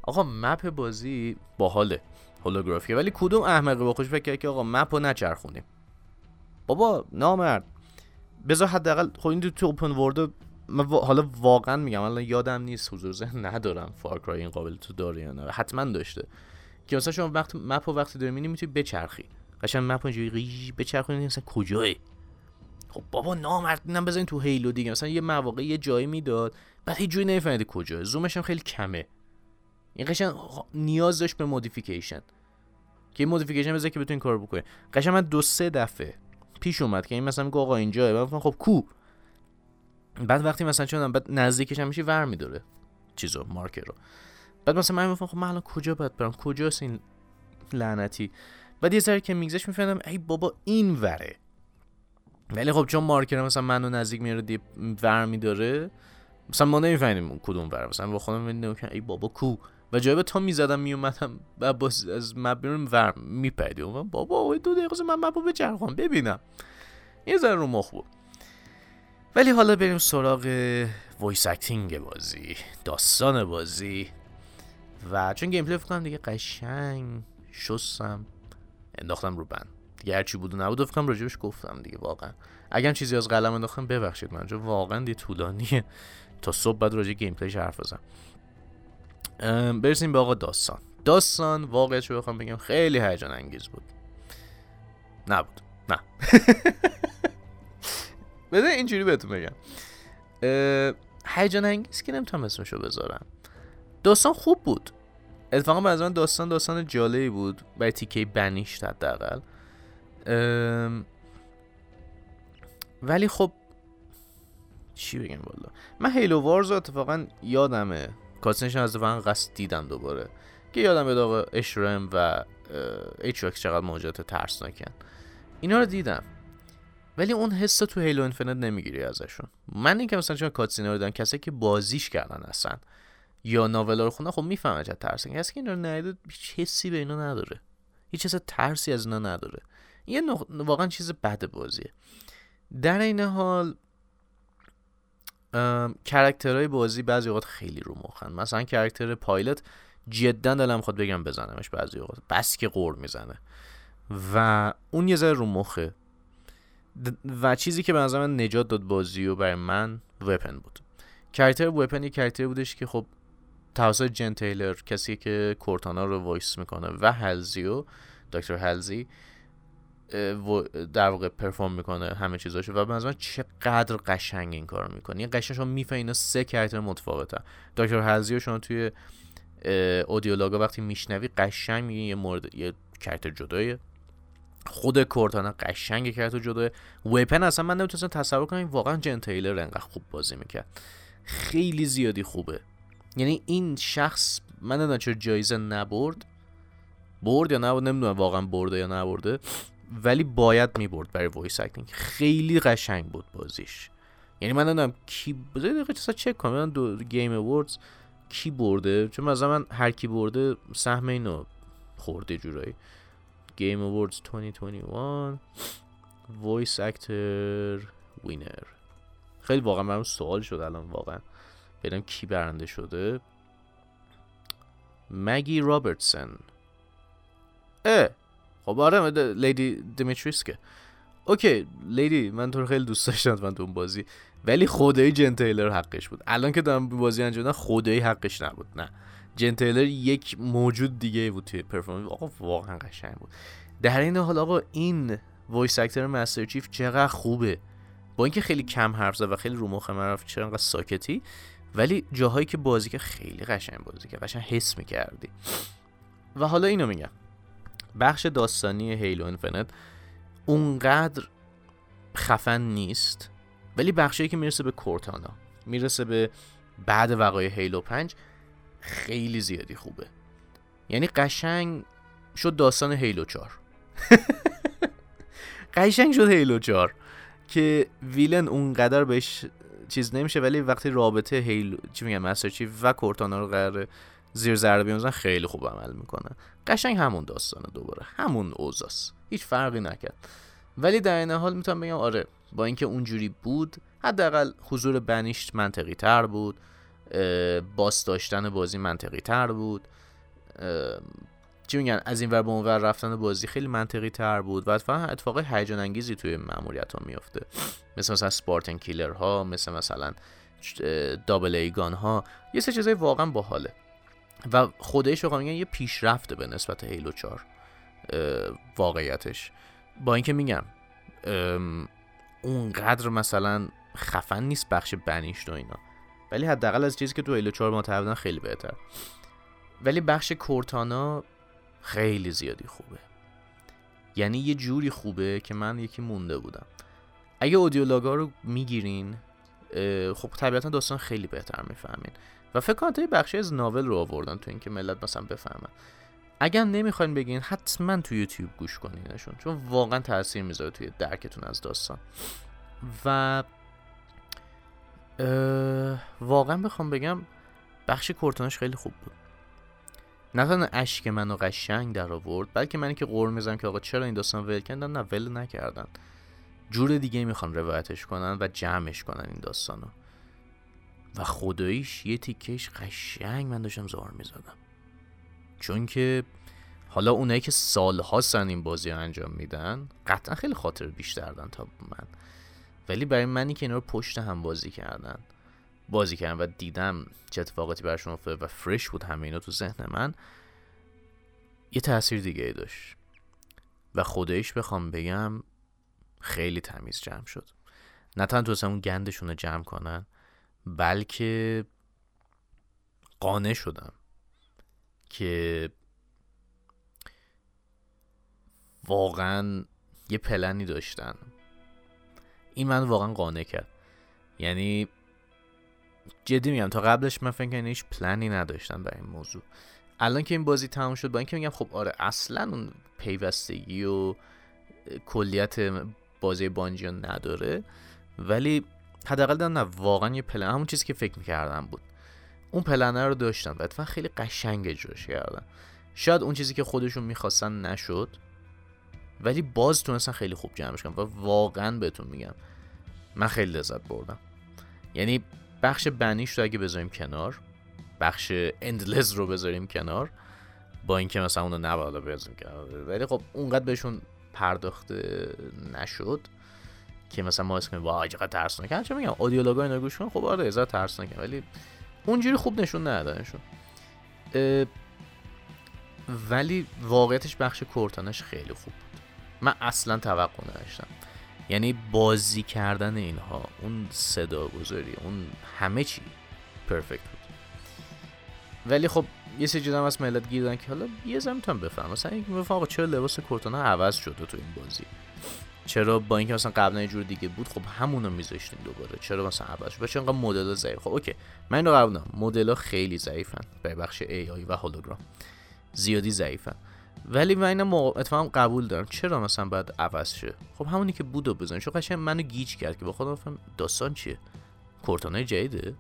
Speaker 1: آقا مپ بازی باحاله هولوگرافیه ولی کدوم احمقی با خوش فکر که آقا مپ رو نچرخونیم؟ بابا نامرد. بذار حداقل خب این تو اوپن ورد من حالا واقعا میگم الان یادم نیست حضور ذهن ندارم Far Cry این قابلیتو داره یا نه حتما داشته. که مثلا شما وقت map و وقتی داری می‌بینی می‌تونی بچرخی. قشنگ map اینجوری قیش بچرخونی مثلا کجای خب بابا نامرد اینم بزنین تو Halo دیگه. مثلا یه مواقع یه جایی می‌داد بعد هیچ جوری نمیفهمیدی کجا زومش هم خیلی کمه. این قشنگ نیاز داشت به modification که modification بذاری که بتونین کار بکنی. قشنگ من دو سه دفعه پیش اومد که این مثلا میگه آقا اینجا من خب کو؟ بعد وقتی مثلا چون بعد نزدیکش هم میشی ور میداره چیزو مارکر رو. بعد مثلا من میگم خب من الان کجا باید برم؟ کجاست این لعنتی؟ بعد یه ذره که میگذش می‌فهمم ای بابا این وره. ولی خب چون مارکر مثلا منو نزدیک میاره ور میداره مثلا ما نمی‌فهمیم کدوم ور مثلا با خودم میگم ای بابا کو؟ و جای تا می‌زدم میومدم و باز از بیرون ور میپدیم بابا دو دقیقه من مپو بچرخونم ببینم. یه ذره رو مخ بود ولی حالا بریم سراغ voice acting بازی داستان بازی. و چون gameplay فکرم دیگه قشنگ شستم انداختم رو بند. دیگه هرچی بود و نبود فکرم راجبش گفتم دیگه واقعا. اگر چیزی از قلم انداختم ببخشید من چون واقعا دیگه طولانیه. تا صبح باید راجع gameplay ش حرف بزنم. برسیم به آقا داستان. داستان واقعیت رو بخوام بگم خیلی هیجان انگیز بود. نبود. نه. بده اینجوری بهتون بگم. هیجان انگیز که نمی‌تونم اسمشو بذارم. داستان خوب بود. اتفاقا به من داستان داستان جالبی بود. برای تیکه بنیشت حداقل. ولی خب چی بگم والا؟ من هیلو وارز رو اتفاقا یادمه. کاسنش از اتفاقا قصد دیدم دوباره. که یادم به آقا اشرم و ایچوکس چقدر موجودات ترسناکن. اینا رو دیدم. ولی اون حس تو هیلو انفینیت نمی‌گیری ازشون. من اینکه مثلا چون کاتسینا رو دیدم کسی که بازیش کردن اصلا یا ناولا رو خوندن خب می‌فهمه چه ترسن کسی که اینا رو ندیده هیچ حسی به اینا نداره. هیچ حس ترسی از اینا نداره. یه واقعا چیز بد بازیه. در این حال character های بازی بعضی اوقات خیلی رو مخن. مثلا character pilot جدا دلم می‌خواد بگم بزنمش بعضی اوقات. بس که غر می‌زنه. و اون یه ذره رو مخه. و چیزی که به نظر من نجات داد بازی و برای من Weapon بود. character Weapon یه character بودش که خب توسط Jen Taylor کسی که Cortana رو voice می‌کنه و Halsey و دکتر Halsey در واقع perform می‌کنه همه چیزاشو و به نظر چقدر قشنگ این کارو می‌کنه. این قشنگ شما اینا سه character متفاوته دکتر Halsey و شما توی audio log ا وقتی میشنوی قشنگ یه مورد یه character جدایه خود Cortana قشنگ character جدایه Weapon. اصلا من نمی‌تونستم تصور کنم واقعا Jen Taylor انقدر خوب بازی می‌کرد. خیلی زیادی خوبه. یعنی این شخص من نمی‌دونم چرا جایزه نبرد. برد یا نبود نمی‌دونم واقعا برده یا نبرده. ولی باید می‌برد برای voice acting. خیلی قشنگ بود بازیش. یعنی من نمی‌دونم کی دقیقه چک کنم. من The Game Awards کی برده. چون مثلا من هر کی برده سهم اینو خورده یه جورایی. Game Awards 2021 voice actor winner خیلی واقعا برام سوال شد الان واقعا. ببینم کی برنده شده. Maggie Robertson اه. خب آره Lady Dimitrescu ه. OK Lady من تو خیلی دوست داشتم من تو اون بازی. ولی خدای Jen Taylor حقش بود. الان که دارم بازی انجام خدای حقش نبود نه. Jen Taylor یک موجود دیگه بود توی performance. آقا واقعا قشنگ بود. در این حال آقا این voice actor Master Chief چقدر خوبه. با اینکه خیلی کم حرف زد و خیلی رو مخ من رفت چرا ساکتی؟ ولی جاهایی که بازی که خیلی قشنگ بازی که قشنگ حس می‌کردی. و حالا اینو میگم. بخش داستانی هیلو انفنت اونقدر خفن نیست ولی بخشی که می‌رسه به کورتانا می‌رسه به بعد وقای هیلو 5 خیلی زیادی خوبه. یعنی قشنگ شد داستان هیلو 4 قشنگ شد هیلو 4 که ویلن اونقدر بهش چیز نمیشه ولی وقتی رابطه هیلو چی میگم مستر چیف و کورتانا رو قراره زیر ضربه بیانزن خیلی خوب عمل می‌کنه. قشنگ همون داستانه دوباره. همون اوزاست هیچ فرقی نکرد. ولی در این حال می‌تونم بگم آره با اینکه اونجوری بود حداقل حضور بنیشت منطقی تر بود. باس داشتن بازی منطقی تر بود چی میگن؟ از این ور به اون ور رفتن بازی خیلی منطقی تر بود و اتفاقا اتفاق هیجان انگیزی توی ماموریت ها میفته مثل مثلا سپارتن کیلر ها مثل مثلا دابل ایگان ها. یه سه چیزای واقعا باحاله. و خودش رو میگن یه پیشرفته به نسبت هیلو 4 واقعیتش. با اینکه میگم اونقدر مثلا خفن نیست بخش بنیشت و اینا. ولی حداقل از چیزی که تو هیلو 4 ما خیلی بهتر. ولی بخش کورتانا خیلی زیادی خوبه. یعنی یه جوری خوبه که من یکی مونده بودم. اگه اودیولاگا رو می‌گیرین خب طبیعتا داستان خیلی بهتر می‌فهمین. و فکر کنم بخشی از ناول رو آوردن تو اینکه ملت مثلا بفهمن. اگر نمی‌خواین بگین حتما تو یوتیوب گوش کنینشون چون واقعا تاثیر می‌ذاره توی درکتون از داستان. و واقعا بخوام بگم بخش کورتونش خیلی خوب بود. نه تنها اشک منو قشنگ در آورد بلکه منی که قور می‌زنم که آقا چرا این داستان ول کردن؟ نه ول نکردن. جور دیگه می‌خوان روایتش کنن و جمعش کنن این داستانو. و خداییش یه تیکش قشنگ من داشتم زار می‌زدم. چون که حالا اونایی که سالها سن این بازی رو انجام میدن قطعا خیلی خاطر بیشتر دارن تا من. ولی برای منی که اینا رو پشت هم بازی کردن. بازی کردم و دیدم چه اتفاقاتی براشون افتاده و فرش بود همه اینا تو ذهن من یه تاثیر دیگه ای داشت. و خودش بخوام بگم خیلی تمیز جمع شد. نه تنها تونستن اون گندشون رو جمع کنن بلکه قانع شدم که واقعا یه پلنی داشتن. این من واقعا قانع کرد. یعنی جدی میگم تا قبلش من فکر هیچ پلنی نداشتن برای این موضوع. الان که این بازی تموم شد با اینکه میگم خب آره اصلا اون پیوستگی و کلیت بازی بانجی نداره ولی حداقل نه واقعا یه پلن همون چیزی که فکر می‌کردم بود. اون پلنه رو داشتن و خیلی قشنگ اجراش کردن شاید اون چیزی که خودشون می‌خواستن نشد. ولی باز تونستن خیلی خوب جمعش کنن و واقعا بهتون میگم. من خیلی لذت بردم. یعنی بخش بنیش رو اگه بذاریم کنار بخش اندلز رو بذاریم کنار با اینکه مثلا اونو نباید بذاریم کنار. ولی خب اونقدر بهشون پرداخته نشد که مثلا ما اسم وای چقدر ترسناکه چه میگم؟ اودیولوگا اینا گوش کن. خب آره هزار ترسناکه ولی اونجوری خوب نشون ندادنشون ولی واقعیتش بخش کورتانش خیلی خوب من اصلا توقع نداشتم. یعنی بازی کردن اینها اون صدا گذاری اون همه چی پرفکت بود. ولی خب یه سری هم از ملت گیردن که حالا یه زم می‌تونم بفهم مثلا اینکه بفهم چرا لباس کورتانا عوض شده تو این بازی؟ چرا با اینکه مثلا قبلا یه جور دیگه بود خب همونو میذاشتیم دوباره. چرا مثلا عوض شد؟ چرا مدل ضعیف؟ خب اوکی. من اینو قبول مدل خیلی ضعیفن. به بخش ای آی و هولوگرام. زیادی ضعیفن. ولی من اینو اتفاقا قبول دارم. چرا مثلا باید عوض شه؟ خب همونی که بودو بزن. چون قشنگ منو گیج کرد که با خودم فهم داستان چیه؟ Cortana جدیده؟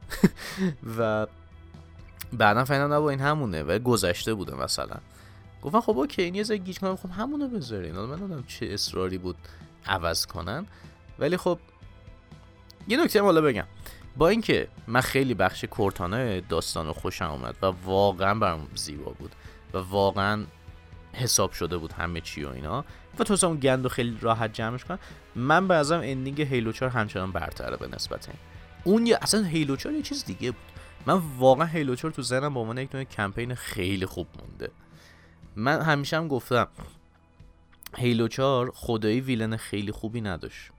Speaker 1: و بعدا فهمیدم نه با این همونه. و گذشته بوده مثلا. گفتم خب OK این یه ذره گیج کنم. خب همونو بذارین. من نمی‌دونم چه اصراری بود عوض کنن. ولی خب یه نکته حالا بگم. با اینکه من خیلی بخش Cortana داستان خوشم اومد و واقعا برام زیبا بود و واقعا حساب شده بود همه چی و اینا. و تو اون گند خیلی راحت جمعش کن من به نظرم ending Halo 4 همچنان برتره به نسبت این. اون یه اصلا Halo 4 یه چیز دیگه بود. من واقعا Halo 4 تو ذهنم به عنوان یک کمپین خیلی خوب مونده. من همیشه هم گفتم Halo 4 خدایی villain خیلی خوبی نداشت.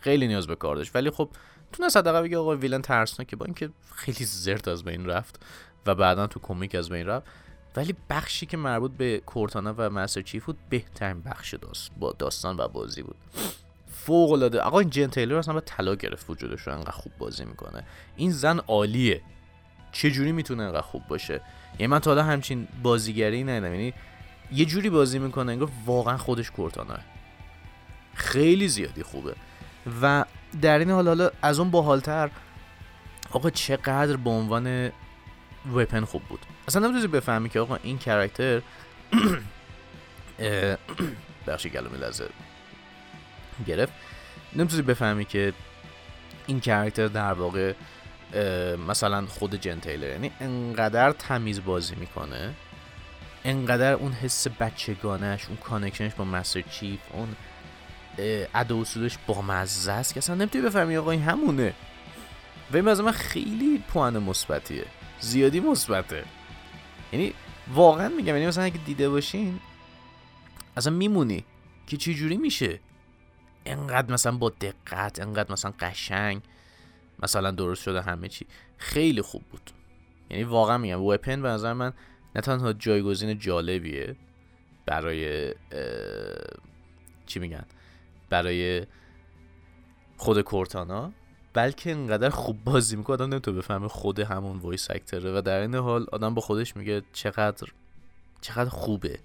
Speaker 1: خیلی نیاز به کار داشت. ولی خب تو حداقل بگه آقا villain که با اینکه خیلی زرت از بین رفت و بعدا تو کمیک از بین رفت. ولی بخشی که مربوط به کورتانا و مستر چیف بود بهترین بخش داست با داستان و بازی بود. فوق العاده آقا این جن تیلر اصلا به طلا گرفت وجودش رو انقدر خوب بازی می‌کنه. این زن عالیه. چه جوری می‌تونه انقدر خوب باشه؟ یعنی من تا حالا همچین بازیگری ندیدم. یعنی یه جوری بازی می‌کنه انگار واقعا خودش کورتانا. خیلی زیادی خوبه. و در این حال حالا از اون باحالتر آقا چقدر به عنوان وپن خوب بود. اصلا نمی‌تونی بفهمی که آقا این کرکتر بخشی گلومی لحظه گرفت. نمی‌تونی بفهمی که این کرکتر در واقع مثلا خود جن تیلر یعنی انقدر تمیز بازی می‌کنه انقدر اون حس بچگانش اون کانکشنش با مستر چیف اون ادا اصولش با مزه است که اصلا نمی‌تونی بفهمی آقا این همونه. و این من خیلی پوان مثبتیه. زیادی مثبته. یعنی واقعا میگم یعنی مثلا اگه دیده باشین اصلا میمونی که چه جوری میشه. انقدر مثلا با دقت انقدر مثلا قشنگ مثلا درست شده همه چی. خیلی خوب بود. یعنی واقعا میگم وپن به نظر من نه تنها جایگزین جالبیه برای چی میگن؟ برای خود Cortana بلکه انقدر خوب بازی می‌کنه آدم نمی‌تونه بفهمه خود همون voice actor ه و در این حال آدم با خودش میگه چقدر چقدر خوبه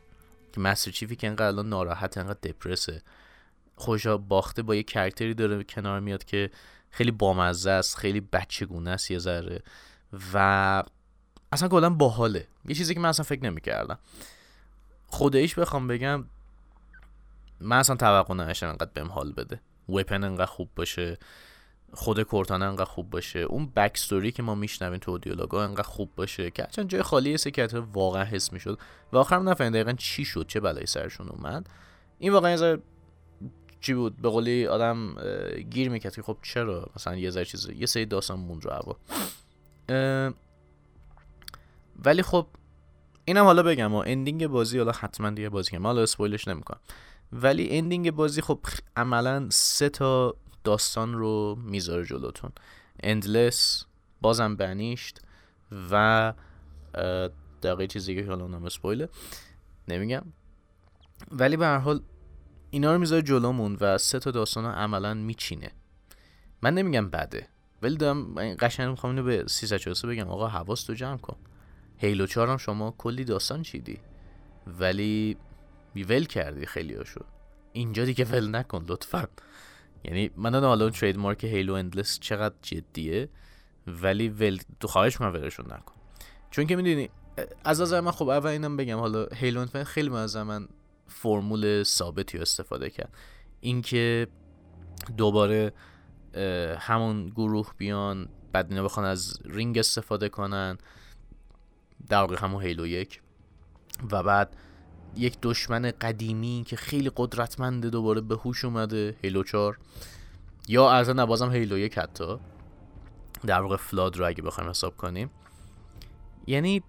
Speaker 1: که Master Chief ی که انقدر الان ناراحت انقدر depressed ه خودشو باخته با یه character ی داره کنار میاد که خیلی بامزه است خیلی بچگونه است یه ذره. و اصلا کلا باحاله. یه چیزی که من اصلا فکر نمی‌کردم. خودش بخوام بگم من اصلا توقع نداشتم انقدر بهم حال بده. وپن انقدر خوب باشه. خود کورتانا انقدر خوب باشه. اون بک که ما میشنویم تو اودیولوگا انقدر خوب باشه که چند جای خالی سکت واقعا حس می‌شد. و آخرم نفهمیدم دقیقا چی شد چه بلایی سرشون اومد. این واقعا یه چی بود؟ به قولی آدم گیر می‌کرد که خب چرا مثلا یه ذره چیز یه سری داستان موند رو هوا. ولی خب اینم حالا بگم و ending بازی حالا حتما دیگه بازی کنم حالا spoil ش نمی‌کنم. ولی ending بازی خب عملا سه تا داستان رو می‌ذاره جلوتون. Endless بازم Banished و دقیقه چیزی که حالا نام spoil ه نمیگم. ولی به هر حال اینا رو می‌ذاره جلومون و سه تا داستان رو عملا میچینه. من نمیگم بده ولی دارم قشنگ می‌خوام اینو به 343 بگم. آقا حواس تو جمع کن. هیلو 4 هم شما کلی داستان چیدی. ولی ول کردی خیلی هاشو اینجا دیگه ول نکن لطفا. یعنی من حالا ترید مارک هیلو اندلس چقدر جدیه ولی ول تو خواهش من ولشون نکن. چون که می‌دونی از نظر من خب اول اینم بگم حالا هیلو خیلی از من فرمول ثابتی استفاده کرد. اینکه دوباره همون گروه بیان بعد اینا بخوان از رینگ استفاده کنن در واقع همون هیلو یک. و بعد یک دشمن قدیمی که خیلی قدرتمنده دوباره به هوش اومده هیلو 4 یا از نبازم هیلو یک حتی. در واقع فلاد رو اگه بخوایم حساب کنیم. یعنی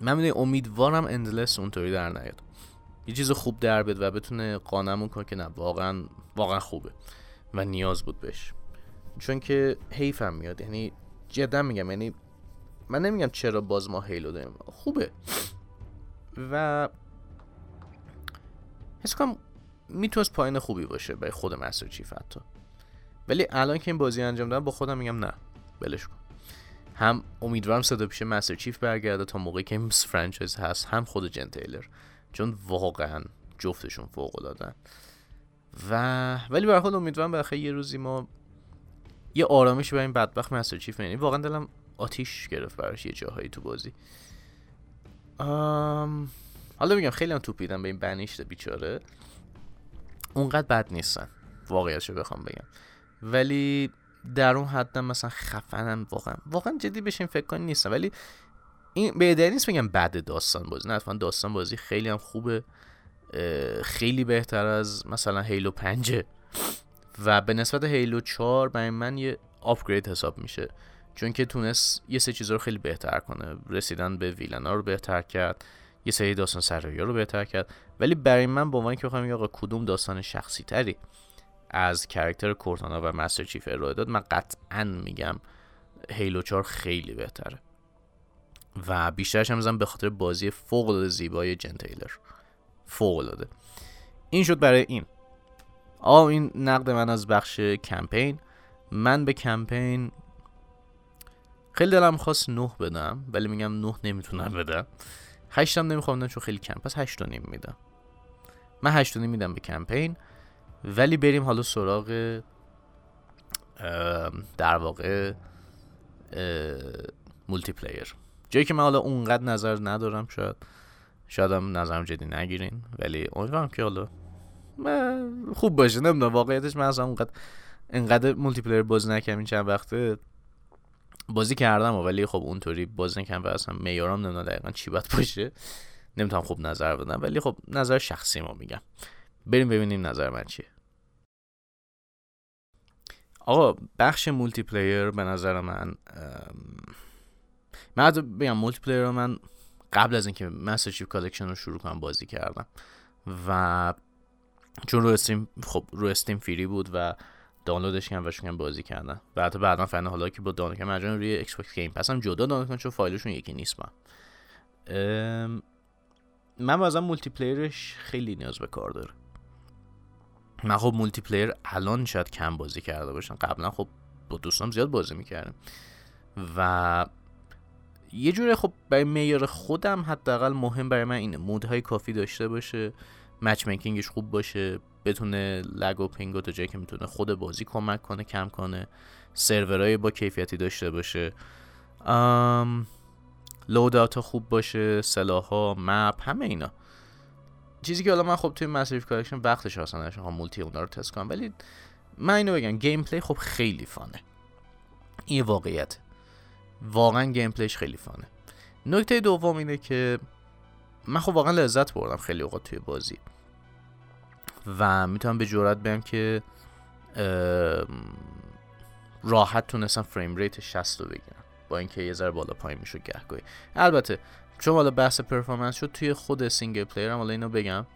Speaker 1: من می‌دونی امیدوارم اندلس اونطوری در نیاد. یه چیز خوب در بید و بتونه قانمون کنه که نه واقعا واقعا خوبه و نیاز بود بهش. چون که حیفم میاد. یعنی جدا میگم یعنی من نمیگم چرا باز ما هیلو داریم. خوبه. و حس کنم می‌تونست پایین خوبی باشه برای خود مستر چیف حتی. ولی الان که این بازی انجام دادم با خودم میگم نه بلش کن. هم امیدوارم صدا پیش مستر چیف برگرده تا موقعی که این فرانچایز هست هم خود جن تیلر. چون واقعا جفتشون فوق العاده. و ولی به حال امیدوارم بالاخره یه روزی ما یه آرامش برای این بدبخت مستر چیف یعنی واقعا دلم آتیش گرفت براش یه جاهایی تو بازی. حالا میگم خیلی هم توپیدم به این بنیشت بیچاره. اونقدر بد نیستن. واقعیتشو بخوام بگم. ولی در اون حد مثلا خفنن واقعا. واقعا جدی بشین فکر کنی نیستن. ولی این به نیست بگم بعد داستان بازی. نه داستان بازی خیلی هم خوبه. خیلی بهتر از مثلا هیلو 5 و به نسبت هیلو 4 برای من یه آپگرید حساب میشه. چون که تونست یه سه چیز رو خیلی بهتر کنه. رسیدن به ویلنا رو بهتر کرد یه سری داستان سرایی رو بهتر کرد. ولی برای من با عنوان که بخوام آقا کدوم داستان شخصی تری از کرکتر کورتانا و مستر چیف ارائه داد من قطعا میگم هیلو 4 خیلی بهتره. و بیشترش هم به خاطر بازی فوق زیبای جن تیلر. فوق العاده. این شد برای این. آ این نقد من از بخش کمپین. من به کمپین خیلی دلم خواست نه بدم ولی میگم نه نمی‌تونم بدم. هشتم نمی‌خوام بدم چون خیلی کم. پس هشت نیم میدم. من هشت نیم میدم به کمپین. ولی بریم حالا سراغ در واقع multiplayer جایی که من حالا اونقدر نظر ندارم شاید شاید هم نظرم جدی نگیرین. ولی امیدوارم که حالا خوب باشه. نمی‌دونم واقعیتش من اصلا اونقدر انقدر multiplayer بازی نکردم این چند وقته. بازی کردم ولی خب اونطوری بازی نکردم و اصلا میارم نمی‌دونم دقیقا چی باید باشه. نمی‌تونم خوب نظر بدم ولی خب نظر شخصی ما میگم. بریم ببینیم نظر من چیه. آقا بخش multiplayer به نظر من من بگم multiplayer رو من قبل از اینکه Master Chief Collection رو شروع کنم بازی کردم. و چون رو Steam خب رو Steam free بود و دانلودش کردم و شکن بازی کردم و حتی بعدا فن حالا که با دانلود کردم مجبورم روی Xbox Game Pass هم جدا دانلود کنم چون فایلشون یکی نیست من من بازم multiplayer ش خیلی نیاز به کار داره من خب multiplayer الان شاید کم بازی کرده باشم. قبلا خب با دوستان زیاد بازی می‌کردم. و یه جوره خب برای معیار خودم حداقل مهم برای من اینه. mode های کافی داشته باشه. matchmaking ش خوب باشه بتونه lag و ping تا جایی که می‌تونه خود بازی کمک کنه کم کنه سرورهای با کیفیتی داشته باشه. load خوب باشه سلاح ها map همه اینا. چیزی که حالا من خب توی Master Chief Collection وقتش اصلا نشون multi اونا رو تست کنم ولی من اینو بگم gameplay خب خیلی fun ه. این واقعیت. واقعا gameplay ش خیلی fun ه. نکته دوم اینه که من خب واقعا لذت بردم خیلی اوقات توی بازی. و می‌تونم به جورت بگم که راحت تونستم frame rate 60 رو بگیرم. با اینکه یه ذره بالا پایین می‌شد گهگاهی البته چون حالا بحث performance شد توی خود single player هم حالا اینو بگم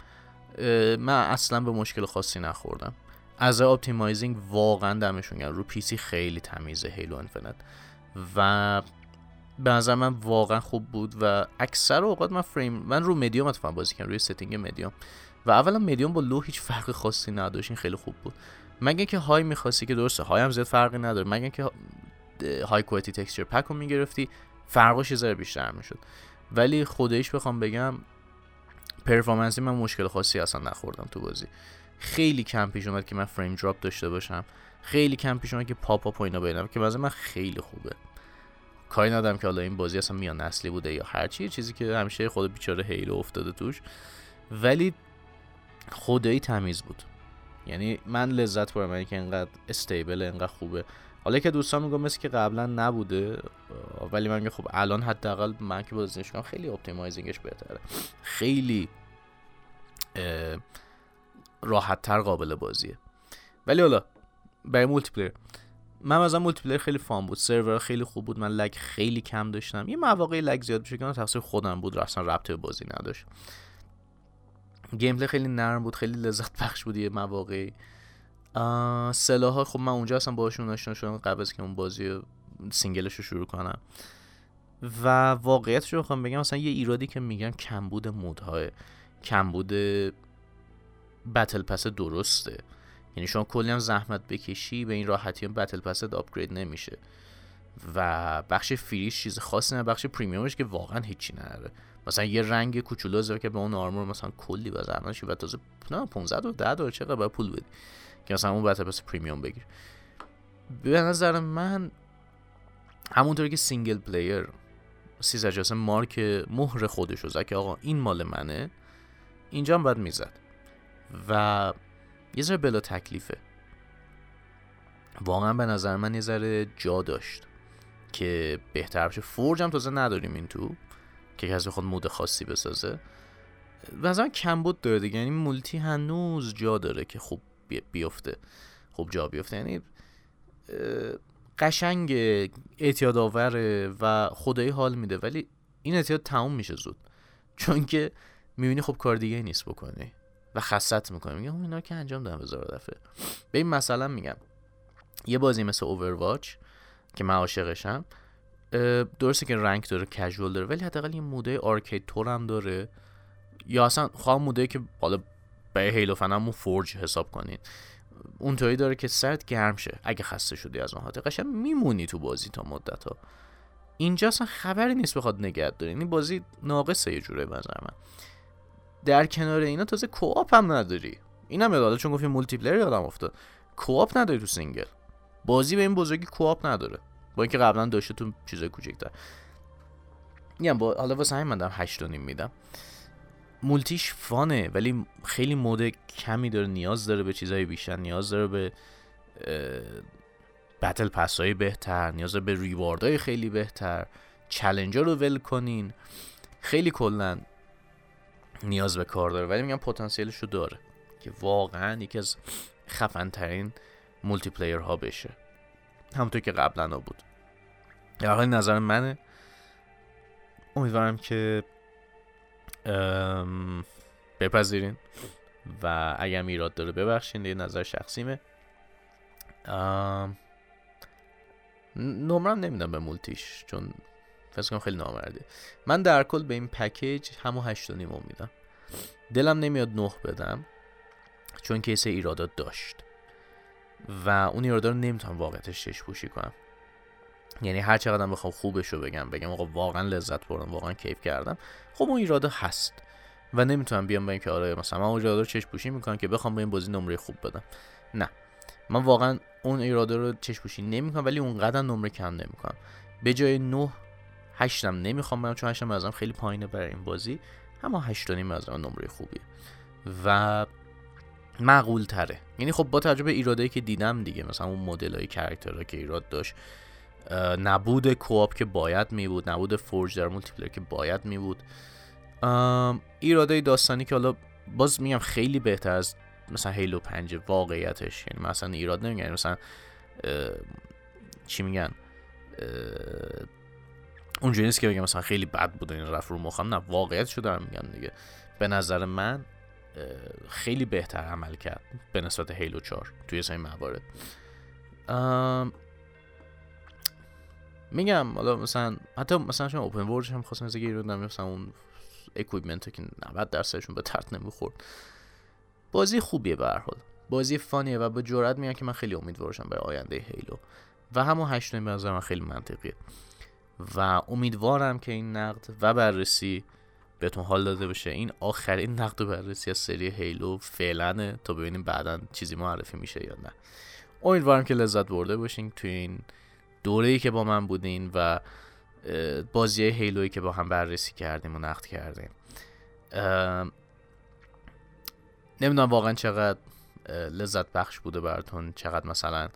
Speaker 1: من اصلا به مشکل خاصی نخوردم. از optimizing واقعا دمشون گرم. رو PC خیلی تمیزه Halo Infinite و به نظر من واقعا خوب بود و اکثر اوقات من فریم من رو مدیوم اتفاقا بازی کردم روی setting medium و اولا مدیوم با low هیچ فرق خاصی نداشت این خیلی خوب بود. مگه که high می‌خواستی که درسته high هم زیاد فرقی نداره. مگه که high quality texture pack رو می‌گرفتی فرقش یه ذره بیشتر می‌شد. ولی خودش بخوام بگم performance ی من مشکل خاصی اصلا نخوردم تو بازی. خیلی کم پیش اومد که من frame drop داشته باشم. خیلی کم پیش اومد که pop up اینا ببینم که مثلا من خیلی خوبه. کاری ندارم که حالا این بازی اصلا میان نسلی بوده یا هر چی چیزی که همیشه خود بیچاره Halo افتاده توش. ولی خدایی تمیز بود. یعنی من لذت بردم که انقدر stable انقدر خوبه. حالا که دوستان میگم مثل که قبلا نبوده ولی من خب الان حداقل من که بازی کنم خیلی optimizing ش بهتره. خیلی راحت تر قابل بازیه. ولی حالا برای multiplayer من مثلا multiplayer خیلی fun بود سرور خیلی خوب بود من lag خیلی کم داشتم. یه مواقعی lag زیاد بشه که تقصیر خودم بود اصلا ربط به بازی نداشت. game خیلی نرم بود خیلی لذت بخش بود یه مواقعی. سلاح خب من اونجا اصلا باشون آشنا شدم قبل از که اون بازی single ش رو شروع کنم. و واقعیتش رو بخوام بگم مثلا یه ایرادی که میگم کمبود mode های. کمبود battle pass درسته. یعنی شما کلی هم زحمت بکشی به این راحتی هم battle pass upgrade نمیشه. و بخش free ش چیز خاصی نه بخش premium ش که واقعا هیچی نداره. مثلا یه رنگ کوچولو که به اون armor مثلا کلی با زحمتش و تازه 15 و 10 دلار چقدر باید پول بدی که مثلا اون battle pass premium بگیر به نظر من همونطوری که single player سیزجاس مارک مهر خودشو زد که آقا این مال منه اینجا هم باید می‌زد. و یه ذره بلا تکلیفه. واقعا به نظر من یه ذره جا داشت که بهتر بشه. Forge هم تازه نداریم این تو که کسی خود مود خاصی بسازه. به نظر کمبود داره دیگه. یعنی مولتی هنوز جا داره که خوب بیفته. خوب جا بیفته. یعنی قشنگ اعتیاد آوره و خدایی حال میده. ولی این اعتیاد تموم میشه زود. چون که می‌بینی خب کار دیگه نیست بکنی. و خست می‌کنه میگم اینا که انجام دادم هزار دفعه. به این مثلا میگم. یه بازی مثل اوورواچ که من عاشقشم درسته که ranked داره casual داره ولی حداقل یه mode arcade طور هم داره. یا اصلا خواه mode ه که حالا به Halo فنمون Forge حساب کنین. اونطوری داره که سرت گرم شه. اگه خسته شدی از اون قشنگ میمونی تو بازی تا مدت ها اینجا اصلا خبری نیست بخواد نگهت داره. این بازی ناقصه یه جوره من. در کنار اینا تازه co-op هم نداری. اینم یاد چون گفتی multiplayer یادم افتاد. co-op نداری تو single. بازی به این بزرگی co-op نداره. با اینکه قبلا داشته تو چیزای کوچیک‌تر میگم با حالا واسه همین من دارم 8 میدم. multi ش fun ه ولی خیلی mode کمی داره نیاز داره به چیزهای بیشتر نیاز داره به battle pass های بهتر نیاز داره به reward های خیلی بهتر. challenge رو ول کنین. خیلی کلا نیاز به کار داره ولی میگم پتانسیلش رو داره که واقعا یکی از خفن ترین multiplayer ها بشه. همونطور که قبلا بود. در حال نظر منه. امیدوارم که بپذیرین و اگر ایراد داره ببخشین یه نظر شخصیمه. نمرم نمیدم به multi ش چون فکر کنم خیلی نامرده من در کل به این پکیج همو هشت و نیم میدم. دلم نمیاد نه بدم چون کیسه ایرادات داشت. و اون ایرادا رو نمی‌تونم واقعیتش چش پوشی کنم. یعنی هر چقدر بخوام خوبش رو بگم بگم آقا واقعا لذت بردم واقعا کیف کردم خب اون ایرادا هست. و نمی‌تونم بیام به اینکه آره مثلا من اون رو چش پوشی می‌کنم که بخوام به این بازی نمره خوب بدم. نه. من واقعا اون ایرادا رو چش پوشی نمی‌کنم ولی اونقدر نمره کم نمی‌کنم. به جای 9 هشتم نمی‌خوام برم چون هشتم ازم خیلی پایینه برای این بازی. اما هشت و نمره خوبیه. و معقول تره یعنی خب با تجربه ایرادایی که دیدم دیگه مثلا اون مدل های character ها که ایراد داشت نبود co-op که باید می بود نبود Forge در multi که باید می بود ایرادای داستانی که حالا باز میگم خیلی بهتر از مثلا Halo پنج واقعیتش. یعنی مثلا ایراد نمیگن مثلا چی میگن اونجوری نیست که بگم مثلا خیلی بد بود این رفت رو مخم. نه واقعیت شو دارم میگم دیگه. به نظر من خیلی بهتر عمل کرد به نسبت Halo 4 توی یه سری موارد. میگم حالا مثلا حتی مثلا شما open world هم خواستم از گیر مثلا اون equipment که 90 درصدشون به دردت نمی‌خورد. بازی خوبیه به هر حال. بازی فانیه و به جرات میگم که من خیلی امیدوارشم برای آینده هیلو و همون هشت به نظر من خیلی منطقیه. و امیدوارم که این نقد و بررسی بهتون حال داده بشه. این آخرین نقد و بررسی از سری هیلو فعلا تا ببینیم بعدا چیزی معرفی میشه یا نه. امیدوارم که لذت برده باشین توی این دوره ای که با من بودین و بازی هیلویی که با هم بررسی کردیم و نقد کردیم. نمی‌دونم واقعا چقدر لذت بخش بوده براتون چقدر مثلا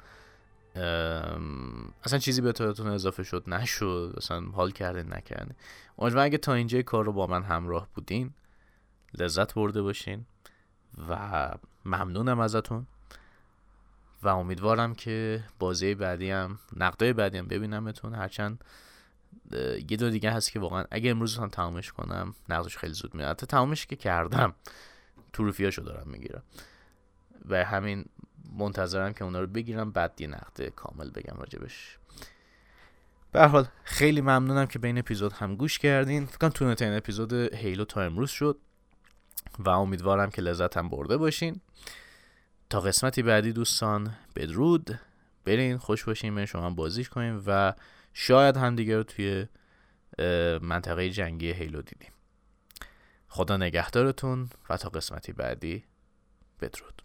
Speaker 1: اصلا چیزی به طورتون اضافه شد نشد اصلا حال کردین نکردین امیدوارم اگه تا اینجا کار رو با من همراه بودین لذت برده باشین و ممنونم ازتون. و امیدوارم که بازی بعدی هم نقدای بعدی هم ببینمتون. هرچند یه دو دیگه هست که واقعا اگه امروز هم تمامش کنم نقدش خیلی زود میاد. حتی تمامش که کردم تروفیاشو دارم می‌گیرم. و همین منتظرم که اونا رو بگیرم. بعد یه نقد کامل بگم راجبش. به حال خیلی ممنونم که به این اپیزود هم گوش کردین. فکر کنم این اپیزود هیلو تا امروز شد و امیدوارم که لذت هم برده باشین. تا قسمتی بعدی دوستان بدرود. برین خوش باشین به شما بازیش کنیم و شاید هم دیگه رو توی منطقه جنگی هیلو دیدیم. خدا نگهدارتون و تا قسمتی بعدی بدرود.